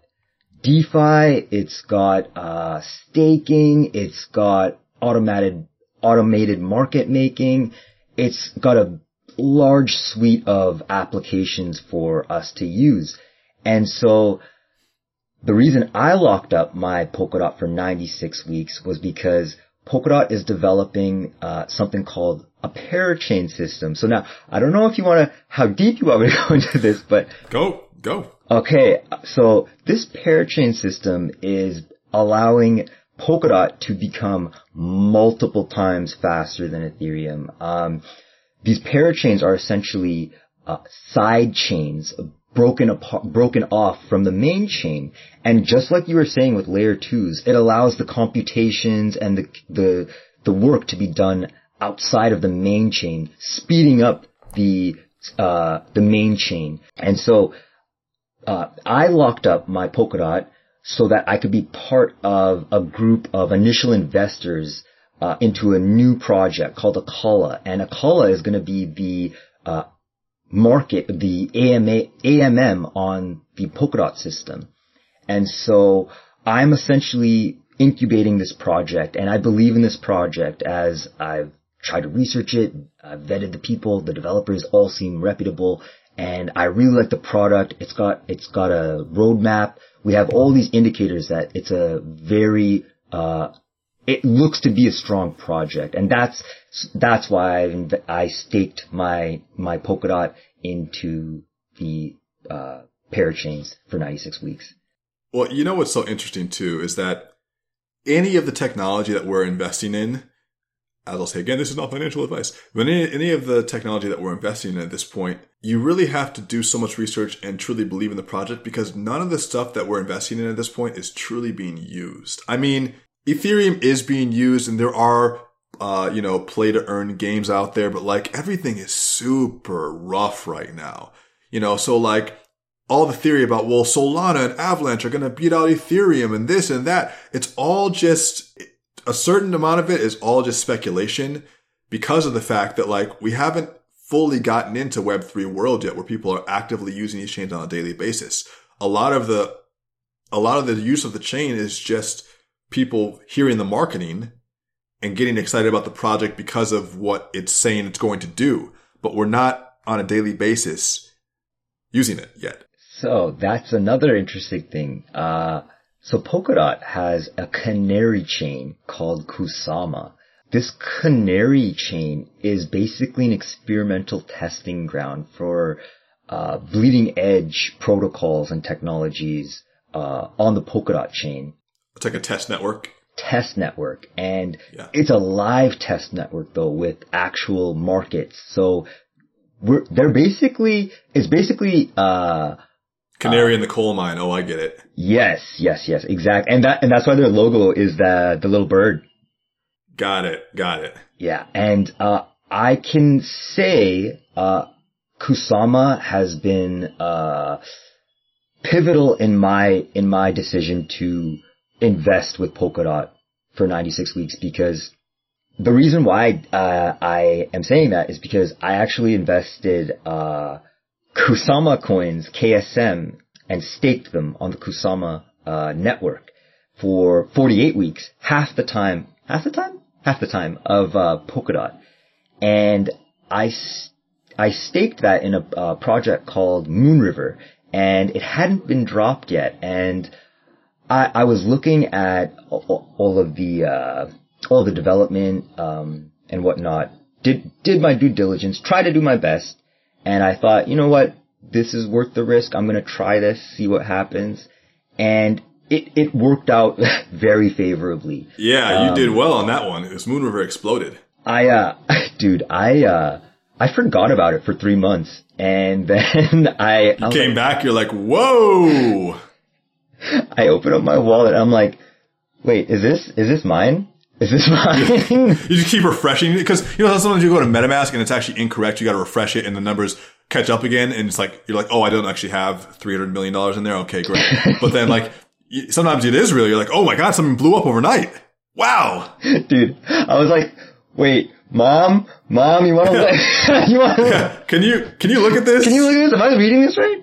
DeFi, it's got uh, staking, it's got automated automated market making. It's got a large suite of applications for us to use. And so the reason I locked up my Polkadot for 96 weeks was because Polkadot is developing uh, something called a parachain system. So now I don't know if you want to how deep you want me to go into this, but
Go, go.
Okay, so this parachain system is allowing Polkadot to become multiple times faster than Ethereum. Um, these parachains are essentially uh, side chains broken apart, broken off from the main chain, and just like you were saying with layer twos, it allows the computations and the the the work to be done outside of the main chain, speeding up the uh, the main chain, and so uh, I locked up my Polkadot so that I could be part of a group of initial investors uh, into a new project called Acala. And Acala is going to be the uh, market, the AMA, AMM on the Polkadot system. And so I'm essentially incubating this project and I believe in this project as I've tried to research it, I've vetted the people, the developers all seem reputable and I really like the product. It's got, it's got a roadmap. We have all these indicators that it's a very, uh, it looks to be a strong project. And that's, that's why I, I staked my, my Polkadot into the, uh, parachains for 96 weeks.
Well, you know what's so interesting too is that any of the technology that we're investing in, as I'll say again, this is not financial advice, but any, any of the technology that we're investing in at this point, you really have to do so much research and truly believe in the project because none of the stuff that we're investing in at this point is truly being used. I mean, Ethereum is being used and there are, uh, you know, play to earn games out there, but like everything is super rough right now. You know, so like all the theory about, well, Solana and Avalanche are going to beat out Ethereum and this and that. It's all just a certain amount of it is all just speculation because of the fact that like we haven't fully gotten into web3 world yet where people are actively using these chains on a daily basis. A lot of the, a lot of the use of the chain is just people hearing the marketing and getting excited about the project because of what it's saying it's going to do. But we're not on a daily basis using it yet.
So that's another interesting thing. Uh, so Polkadot has a canary chain called Kusama. This canary chain is basically an experimental testing ground for uh, bleeding edge protocols and technologies uh, on the Polkadot chain
It's like a test network.
test network and
Yeah.
it's a live test network though with actual markets. So we're, they're basically, it's basically, uh,
Canary in the coal mine. Oh, I get it.
yes, yes, yes, exactly. And that, and that's why their logo is the, the little bird.
Got it. Got it.
Yeah. And, uh, I can say, uh, Kusama has been, uh, pivotal in my, in my decision to invest with Polkadot for 96 weeks because the reason why, uh, I am saying that is because I actually invested, uh, Kusama coins, KSM, and staked them on the Kusama, uh, network for 48 weeks, half the time, half the time? Half the time of, uh, Polkadot. And I I staked that in a uh, project called Moonriver, and it hadn't been dropped yet. And I, I was looking at all, all of the uh, all the development um, and whatnot. Did did my due diligence, tried to do my best, and I thought, you know what, this is worth the risk. I'm going to try this, see what happens. And it, it worked out very favorably.
Yeah, you um, did well on that one. This Moonriver exploded.
I, uh, dude, I, uh, I forgot about it for three months. And then I,
you came like, back, you're like, whoa.
I open up my wallet. I'm like, wait, is this, is this mine? Is this mine?
you just keep refreshing it because you know sometimes you go to MetaMask and it's actually incorrect. You got to refresh it and the numbers catch up again, and it's like you're like, oh, I don't actually have three hundred million dollars in there. Okay, great. but then like sometimes it is real. You're like, oh my god, something blew up overnight. Wow,
dude. I was like, wait, mom, mom, you want to? you want?
Yeah. Can you can you look at this?
Can you look at this? Am I reading this right?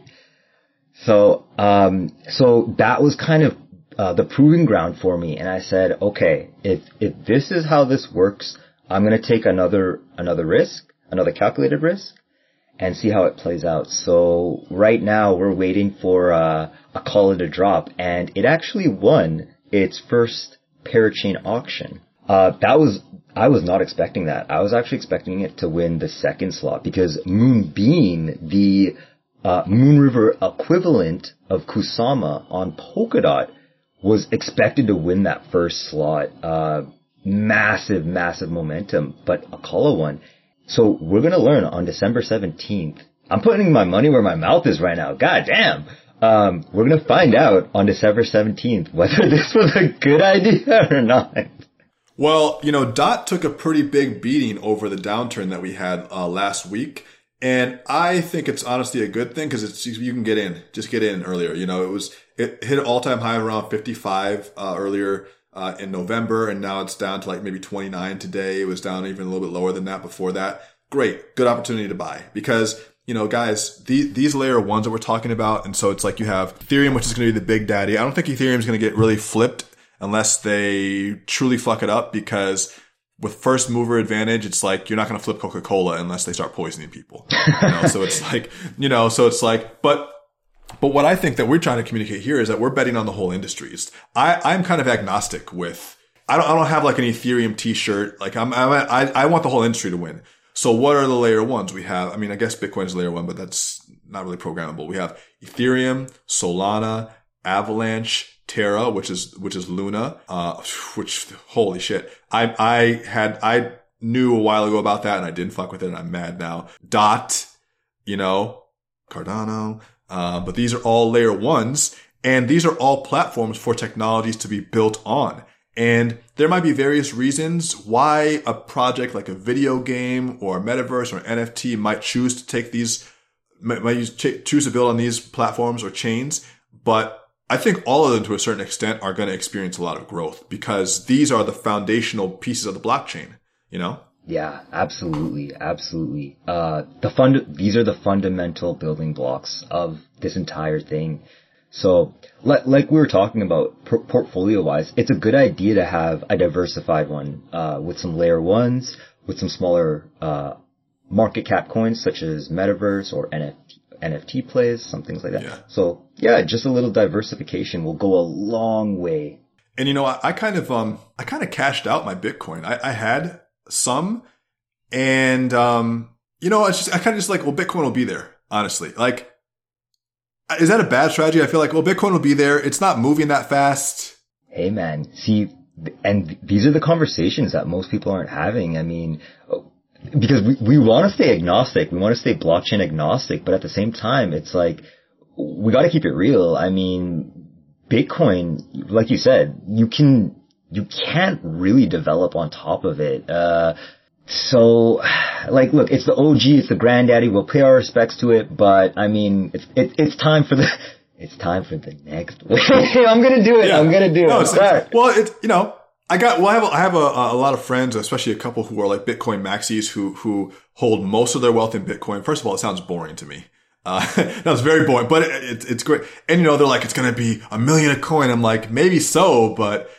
So, um, so that was kind of uh, the proving ground for me, and I said, okay, if if this is how this works, I'm gonna take another another risk, another calculated risk, and see how it plays out. So right now we're waiting for uh, a call a drop, and it actually won its first parachain auction. Uh, that was I was not expecting that. I was actually expecting it to win the second slot because Moonbeam, the uh, Moonriver equivalent of Kusama on Polkadot, was expected to win that first slot. Uh, massive, massive momentum, but Acala won. So we're going to learn on December 17th. I'm putting my money where my mouth is right now. God damn. Um, we're going to find out on December 17th whether this was a good idea or not.
Well, you know, Dot took a pretty big beating over the downturn that we had uh, last week. And I think it's honestly a good thing because it's you can get in, just get in earlier. You know, it was it hit an all time high around 55 uh, earlier uh, in November, and now it's down to like maybe 29 today. It was down even a little bit lower than that before that. Great, good opportunity to buy because you know, guys, these, these layer ones that we're talking about, and so it's like you have Ethereum, which is going to be the big daddy. I don't think Ethereum is going to get really flipped unless they truly fuck it up because with first mover advantage, it's like you're not going to flip Coca Cola unless they start poisoning people. You know? so it's like, you know, so it's like, but but what I think that we're trying to communicate here is that we're betting on the whole industries. I, I'm kind of agnostic with, I don't, I don't have like an Ethereum t-shirt. Like I'm, I'm I, I want the whole industry to win. So what are the layer ones we have? I mean, I guess Bitcoin is layer one, but that's not really programmable. We have Ethereum, Solana, Avalanche, Terra, which is, which is Luna, uh, which, holy shit. I, I had, I knew a while ago about that and I didn't fuck with it and I'm mad now. Dot, you know, Cardano, uh, but these are all layer ones and these are all platforms for technologies to be built on. And there might be various reasons why a project like a video game or a metaverse or NFT might choose to take these, might choose to build on these platforms or chains. But I think all of them to a certain extent are going to experience a lot of growth because these are the foundational pieces of the blockchain, you know?
Yeah, absolutely, absolutely. Uh, the fund, these are the fundamental building blocks of this entire thing. So, like, like we were talking about portfolio wise, it's a good idea to have a diversified one, uh, with some layer ones, with some smaller, uh, market cap coins such as Metaverse or NFT, NFT plays, some things like that. Yeah. So yeah, just a little diversification will go a long way.
And you know, I, I kind of, um, I kind of cashed out my Bitcoin. I, I had some and, um, you know, it's just, I kind of just like, well, Bitcoin will be there, honestly. Like, is that a bad strategy? I feel like, well, Bitcoin will be there. It's not moving that fast.
Hey man, see, and these are the conversations that most people aren't having. I mean, because we, we want to stay agnostic. We want to stay blockchain agnostic, but at the same time, it's like, we got to keep it real. I mean, Bitcoin, like you said, you can, you can't really develop on top of it. Uh, so, like, look, it's the OG, it's the granddaddy. We'll pay our respects to it, but I mean, it's it, it's time for the it's time for the next. One. I'm gonna do it. Yeah. I'm gonna do no, it.
It's, well, it's you know, I got well. I have a, I have a, a lot of friends, especially a couple who are like Bitcoin maxis who who hold most of their wealth in Bitcoin. First of all, it sounds boring to me. Uh, that was very boring, but it, it, it's great. And you know, they're like, it's to be a million a coin. I'm like, maybe so, but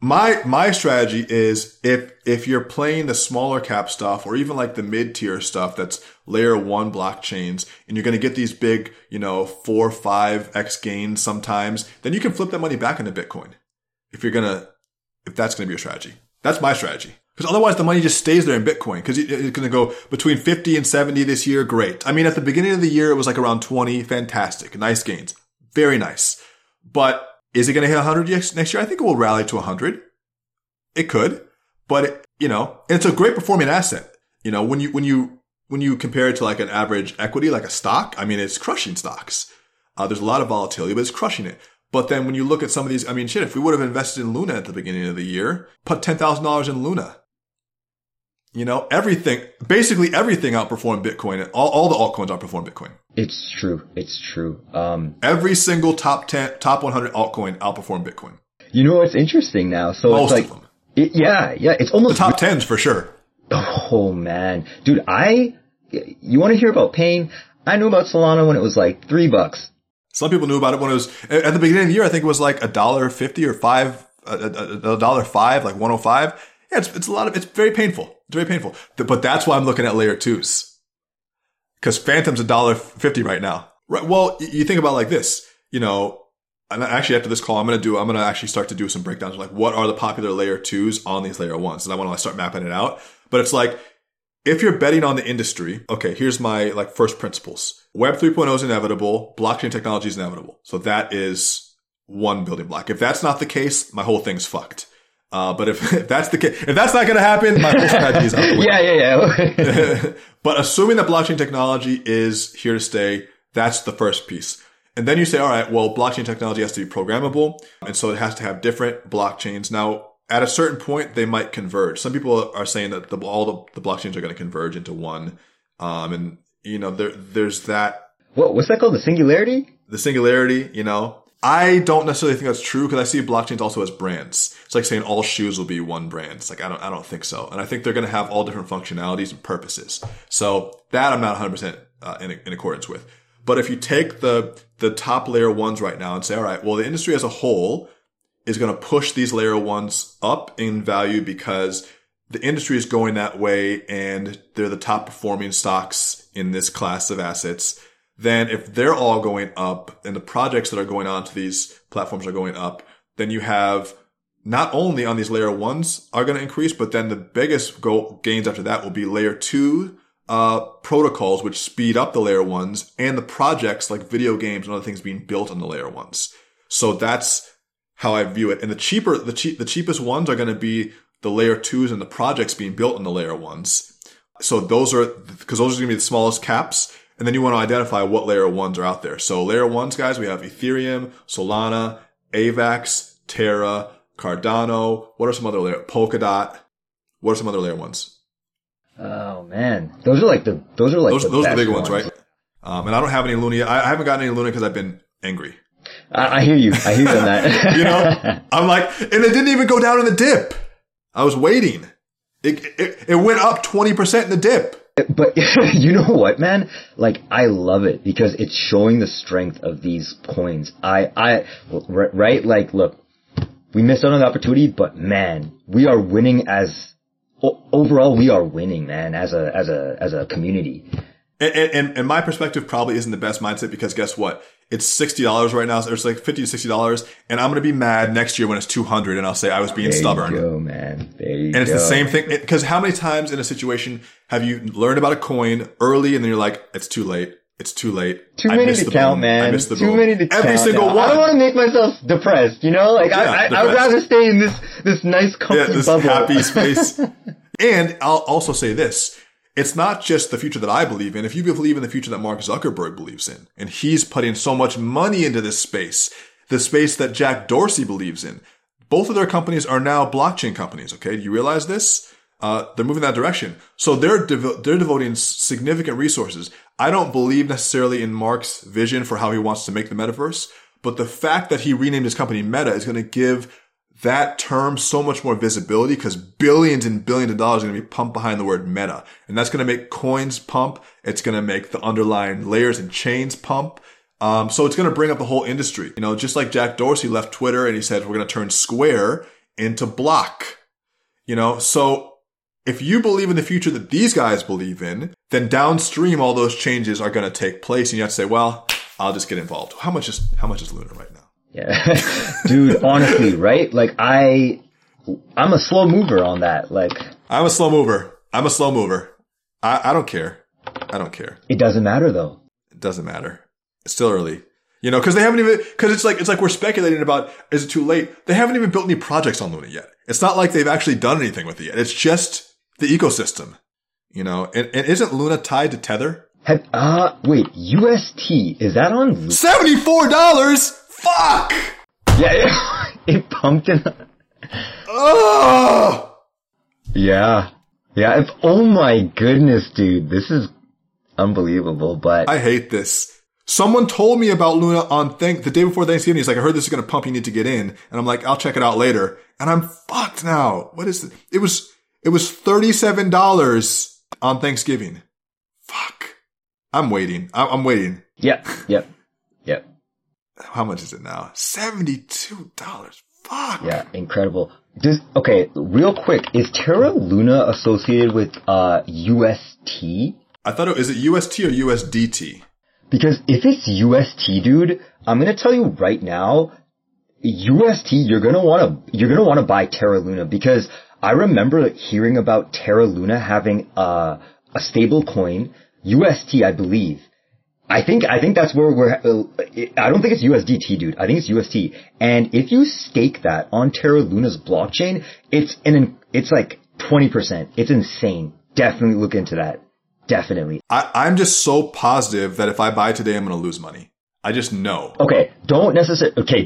my, my strategy is if, if you're playing the smaller cap stuff or even like the mid tier stuff that's layer one blockchains and you're going to get these big, you know, four, five X gains sometimes, then you can flip that money back into Bitcoin. If you're to if that's going to be your strategy. That's my strategy. Because otherwise the money just stays there in Bitcoin. Because it's going to go between 50 and 70 this year. Great. I mean, at the beginning of the year, it was like around 20. Fantastic. Nice gains. Very nice. But is it going to hit 100 next year? I think it will rally to 100. It could. But, it, you know, it's a great performing asset. You know, when you, when you, when you compare it to like an average equity, like a stock, I mean, it's crushing stocks. Uh, there's a lot of volatility, but it's crushing it. But then when you look at some of these, I mean, shit, if we would have invested in Luna at the beginning of the year, put $10,000 in Luna, you know, everything, basically everything outperformed Bitcoin. All, all the altcoins outperformed Bitcoin.
It's true. It's true. Um,
every single top 10, top 100 altcoin outperformed Bitcoin.
You know what's interesting now? So
Most
it's like, it, yeah, yeah, it's almost
the top tens for sure.
Oh man, dude, I, you want to hear about pain? I knew about Solana when it was like three bucks.
Some people knew about it when it was at the beginning of the year. I think it was like a dollar fifty or five, a dollar five, like one hundred oh five. Yeah, it's, it's a lot of, it's very painful. It's very painful. But that's why I'm looking at layer twos. Cause Fantom's a dollar fifty right now. Right. Well, you think about like this, you know, and actually after this call, I'm to do, I'm to actually start to do some breakdowns like what are the popular layer twos on these layer ones. And I want to start mapping it out. But it's like, if you're betting on the industry, okay, here's my like first principles. Web 3.0 is inevitable. Blockchain technology is inevitable. So that is one building block. If that's not the case, my whole thing's fucked. Uh, but if, if, that's the case, if that's not going to happen, my whole strategy is out
Yeah, yeah,
yeah. but assuming that blockchain technology is here to stay, that's the first piece. And then you say, all right, well, blockchain technology has to be programmable. And so it has to have different blockchains. Now, at a certain point, they might converge. Some people are saying that the, all the, the blockchains are going to converge into one. Um, and you know, there, there's that.
What, what's that called? The singularity?
The singularity, you know, I don't necessarily think that's true because I see blockchains also as brands. It's like saying all shoes will be one brand. It's like, I don't, I don't think so. And I think they're going to have all different functionalities and purposes. So that I'm not 100% uh, in, in accordance with. But if you take the, the top layer ones right now and say, all right, well, the industry as a whole is going to push these layer ones up in value because the industry is going that way and they're the top performing stocks in this class of assets, then if they're all going up and the projects that are going on to these platforms are going up, then you have not only on these layer ones are going to increase, but then the biggest gains after that will be layer two uh, protocols, which speed up the layer ones and the projects like video games and other things being built on the layer ones. So that's how I view it. And the cheaper, the cheap, the cheapest ones are going to be the layer twos and the projects being built on the layer ones. So those are, cause those are going to be the smallest caps. And then you want to identify what layer ones are out there. So layer ones, guys, we have Ethereum, Solana, AVAX, Terra, Cardano. What are some other layer? Polkadot. What are some other layer ones?
Oh man, those are like the those are like
those,
the,
those are the big ones, ones right? Um, and I don't have any Luna. I, I haven't gotten any Luna because I've been angry.
I, I, hear you. I hear you on that.
you know, I'm like, and it didn't even go down in the dip. I was waiting. It, it, it went up 20% in the dip.
But you know what, man? Like, I love it because it's showing the strength of these coins. I, I, right? Like, look, we missed out on the opportunity, but man, we are winning as, overall, we are winning, man, as a, as a, as a community.
And, and, and my perspective probably isn't the best mindset because guess what? It's sixty dollars right now. So it's like fifty to sixty dollars, and I'm gonna be mad next year when it's two hundred, and I'll say I was being
there
stubborn.
You go, man. There you
and it's
go.
the same thing because how many times in a situation have you learned about a coin early, and then you're like, it's too late. It's too late.
Too many to count, boom. man.
I missed the
Too
boom.
many to
Every
count.
single
now.
one.
I don't want to make myself depressed, you know? Like,
Yeah,
I, I, I would rather stay in this, this nice, comfy
yeah, this
bubble.
happy space. and I'll also say this. It's not just the future that I believe in. If you believe in the future that Mark Zuckerberg believes in, and he's putting so much money into this space, the space that Jack Dorsey believes in, both of their companies are now blockchain companies. Okay. Do you realize this? Uh, they're moving that direction. So they're, they're devoting significant resources. I don't believe necessarily in Mark's vision for how he wants to make the metaverse, but the fact that he renamed his company Meta is going to give that term so much more visibility because billions and billions of dollars are going to be pumped behind the word meta. And that's going to make coins pump. It's going to make the underlying layers and chains pump. Um, so it's going to bring up the whole industry. You know, just like Jack Dorsey left Twitter and he said, we're going to turn Square into Block. You know, so if you believe in the future that these guys believe in, then downstream all those changes are going to take place. And you have to say, well, I'll just get involved. How much is, how much is Luna right now?
Yeah. Dude, honestly, right? Like, I, I'm a slow mover on that. Like,
I'm a slow mover. I'm a slow mover. I, I don't care. I don't care.
It doesn't matter though.
It doesn't matter. It's still early. You know, cause they haven't even, cause it's like, it's like we're speculating about, is it too late? They haven't even built any projects on Luna yet. It's not like they've actually done anything with it yet. It's just the ecosystem, you know, and, and isn't Luna tied to Tether?
Have, uh, wait, UST, is that on?
$74? Fuck!
Yeah, it, it pumped in.
Oh!
Yeah. Yeah, if, oh my goodness, dude, this is unbelievable, but.
I hate this. Someone told me about Luna on thank the day before Thanksgiving. He's like, I heard this is going to pump. You need to get in. And I'm like, I'll check it out later. And I'm fucked now. What is it? It was, it was $37 on Thanksgiving. Fuck. I'm waiting. I'm, I'm waiting.
Yep, yep, yep.
How much is it now? $72. Fuck.
Yeah, incredible. Does, okay, real quick, is Terra Luna associated with, uh, UST?
I thought it, is it UST or USDT?
Because if it's UST, dude, I'm gonna tell you right now, UST, you're gonna wanna, you're gonna wanna buy Terra Luna because I remember hearing about Terra Luna having a, a stable coin, UST, I believe. I think, I think that's where we're, uh, I don't think it's USDT, dude. I think it's UST. And if you stake that on Terra Luna's blockchain, it's an, it's like 20%. It's insane. Definitely look into that. Definitely.
I, I'm just so positive that if I buy today, I'm going to lose money. I just know.
Okay, don't necessarily. Okay,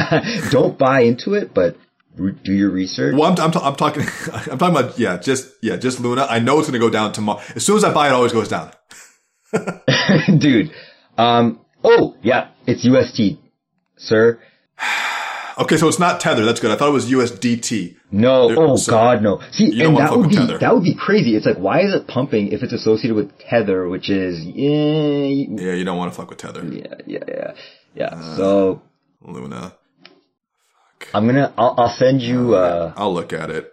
don't buy into it, but do your research.
Well, I'm, I'm, ta- I'm talking, I'm talking about, yeah, just, yeah, just Luna. I know it's going to go down tomorrow. As soon as I buy it, it always goes down.
Dude, um, oh yeah, it's UST, sir.
Okay, so it's not Tether. That's good. I thought it was USDT.
No,
There-
oh
so
god, no. See, and that would be
Tether.
that would be crazy. It's like, why is it pumping if it's associated with Tether, which is yeah,
Yeah, you don't want to fuck with Tether.
yeah, yeah, yeah. yeah.
Uh.
so
Luna.
I'm gonna, I'll, I'll send you. uh
I'll look at it.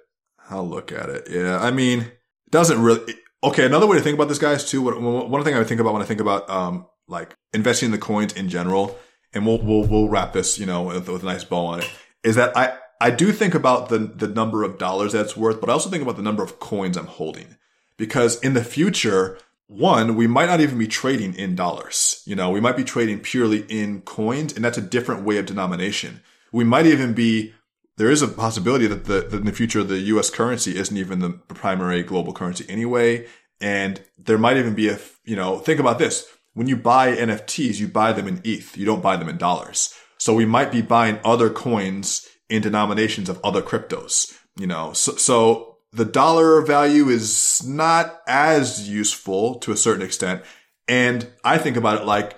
I'll look at it. Yeah, I mean, it doesn't really. Okay, another way to think about this, guys, too. What, one thing I think about when I think about um like investing in the coins in general, and we'll we'll we'll wrap this, you know, with, with a nice bow on it, is that I I do think about the the number of dollars that's worth, but I also think about the number of coins I'm holding, because in the future. One, we might not even be trading in dollars. You know, we might be trading purely in coins, and that's a different way of denomination. We might even be there is a possibility that, the, that in the future the U.S. currency isn't even the primary global currency anyway, and there might even be a you know think about this: when you buy NFTs, you buy them in ETH, you don't buy them in dollars. So we might be buying other coins in denominations of other cryptos. You know, so, so the dollar value is not as useful to a certain extent, and I think about it like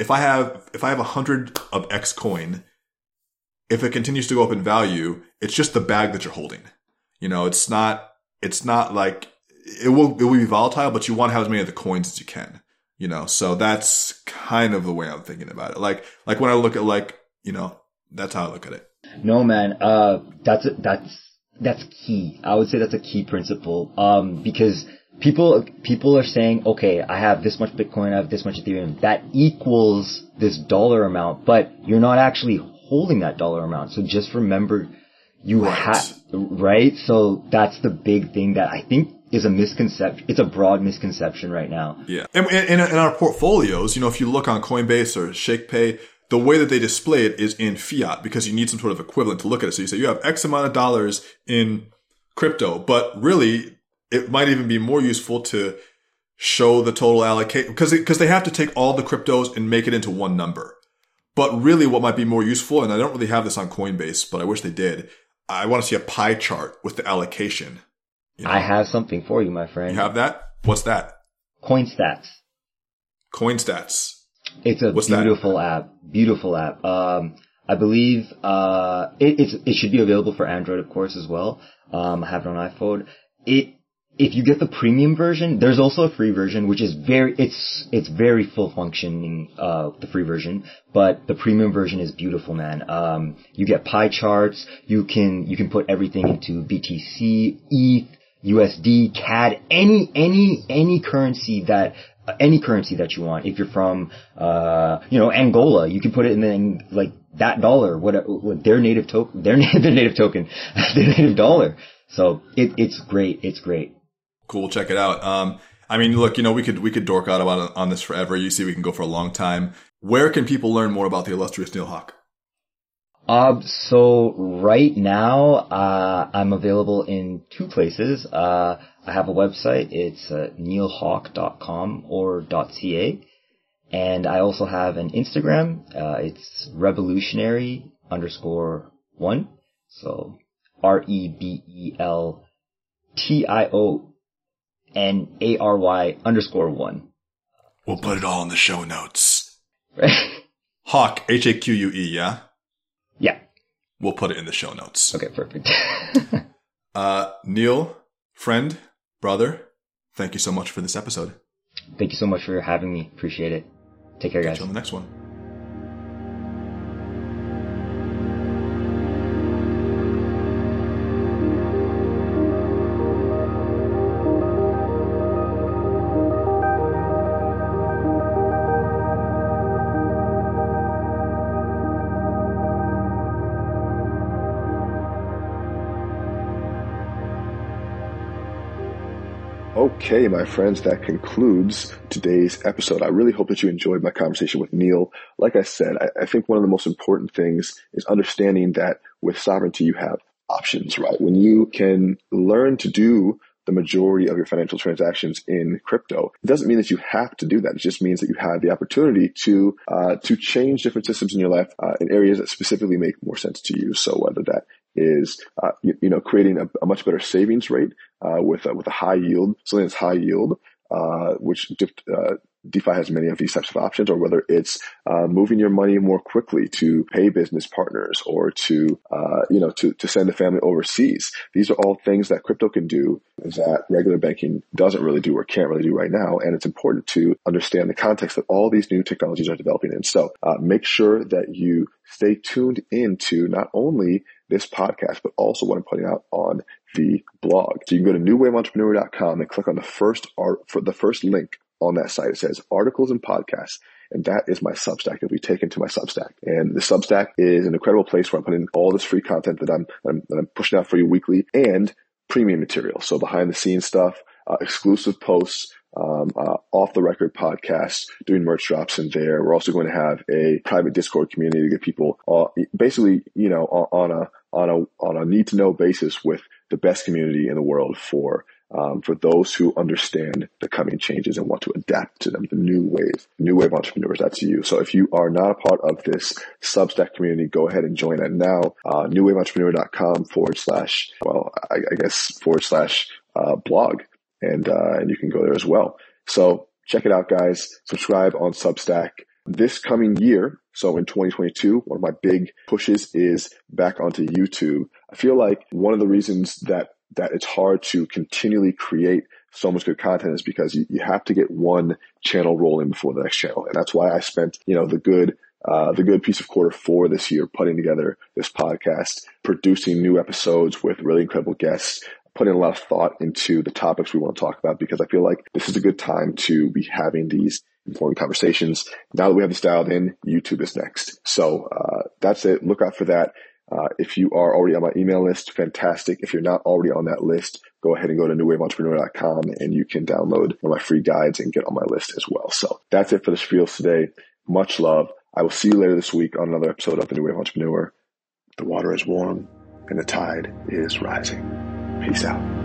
if I have if I have a hundred of X coin if it continues to go up in value, it's just the bag that you're holding. You know, it's not, it's not like, it will, it will be volatile, but you want to have as many of the coins as you can. You know, so that's kind of the way I'm thinking about it. Like, like when I look at like, you know, that's how I look at it.
No, man. Uh, that's that's that's key. I would say that's a key principle. Um, because people people are saying, okay, I have this much Bitcoin, I have this much Ethereum. That equals this dollar amount, but you're not actually holding that dollar amount. So just remember, you
Right.
have right. So that's the big thing that I think is a misconception. It's a broad misconception right now.
Yeah. And in, in our portfolios, you know, if you look on Coinbase or ShakePay, the way that they display it is in fiat because you need some sort of equivalent to look at it. So you say you have X amount of dollars in crypto, but really it might even be more useful to show the total allocate because because they have to take all the cryptos and make it into one number. But really what might be more useful, and I don't really have this on Coinbase, but I wish they did. I want to see a pie chart with the allocation. You know,
I have something for you, my friend.
you have that? What's that?
CoinStats.
CoinStats.
It's a
What's that?
beautiful app. Beautiful app. Um, I believe uh, it, it's it should be available for Android, of course, as well. Um, I have it on iPhone. It if you get the premium version, there's also a free version, which is very it's it's very full functioning. Uh, the free version, but the premium version is beautiful, man. Um, you get pie charts. You can you can put everything into BTC, ETH, USD, CAD, any any any currency that any currency that you want. If you're from uh you know Angola, you can put it in like that dollar, what what their native token, their, their native token, their native dollar. So it, it's great. It's great.
Cool. Check it out. Um, I mean, look, you know, we could, we could dork out about on this forever. You see, we can go for a long time. Where can people learn more about the illustrious Neil Haque?
Uh, so right now, uh, I'm available in two places. Uh, I have a website. It's uh, neilhaque.com or .ca. And I also have an Instagram. Uh, it's rebelutionary underscore one. So R-E-B-E-L-T-I-O-N-A-R-Y underscore one.
We'll put it all in the show notes. Haque, H-A-Q-U-E, yeah?
Yeah.
We'll put it in the show notes.
Okay, perfect.
uh, Neil, friend, brother, thank you so much for this episode.
Thank you so much for having me. Appreciate it. Take care,
Catch
guys.
you on the next one.
Okay, my friends, that concludes today's episode. I really hope that you enjoyed my conversation with Neil. Like I said, I, I, think one of the most important things is understanding that with sovereignty, you have options, right? When you can learn to do the majority of your financial transactions in crypto. It doesn't mean that you have to do that. It just means that you have the opportunity to uh, to change different systems in your life uh, in areas that specifically make more sense to you. So whether that is uh, you, you, know creating a, a, much better savings rate with a, with a high yield, something that's high yield, uh, which uh, DeFi has many of these types of options, or whether it's uh, moving your money more quickly to pay business partners or to uh, you know to to send a family overseas. These are all things that crypto can do that regular banking doesn't really do or can't really do right now. And it's important to understand the context that all these new technologies are developing in. So uh, make sure that you stay tuned into not only this podcast, but also what I'm putting out on the blog. So you can go to newwaveentrepreneur.com and click on the first art for the first link on that site. It says articles and podcasts. And that is my Substack It'll be taken to my Substack. And the Substack is an incredible place where I'm putting all this free content that I'm, that I'm, that I'm pushing out for you weekly and premium material. So behind the scenes stuff, uh, exclusive posts, um, uh, off the record podcasts, doing merch drops in there. We're also going to have a private Discord community to get people uh, basically, you know, on a on a on a need to know basis with the best community in the world for um, for those who understand the coming changes and want to adapt to them, the new wave, new wave entrepreneurs. That's you. So if you are not a part of this Substack community, go ahead and join it now. Uh, newwaveentrepreneur.com forward slash, well, I, I guess forward slash uh, blog, and uh, and you can go there as well. So check it out, guys. Subscribe on Substack. This coming year, so in 2022, one of my big pushes is back onto YouTube. I feel like one of the reasons that that it's hard to continually create so much good content is because you, you have to get one channel rolling before the next channel. And that's why I spent, you know, the good, uh, the good piece of quarter four this year putting together this podcast, producing new episodes with really incredible guests, putting a lot of thought into the topics we want to talk about because I feel like this is a good time to be having these important conversations. Now that we have this dialed in, YouTube is next. So, uh, that's it. Look out for that. Uh, if you are already on my email list, fantastic. If you're not already on that list, go ahead and go to newwaveentrepreneur.com and you can download one of my free guides and get on my list as well. So that's it for the spiels today. Much love. I will see you later this week on another episode of the New Wave Entrepreneur. The water is warm and the tide is rising. Peace out.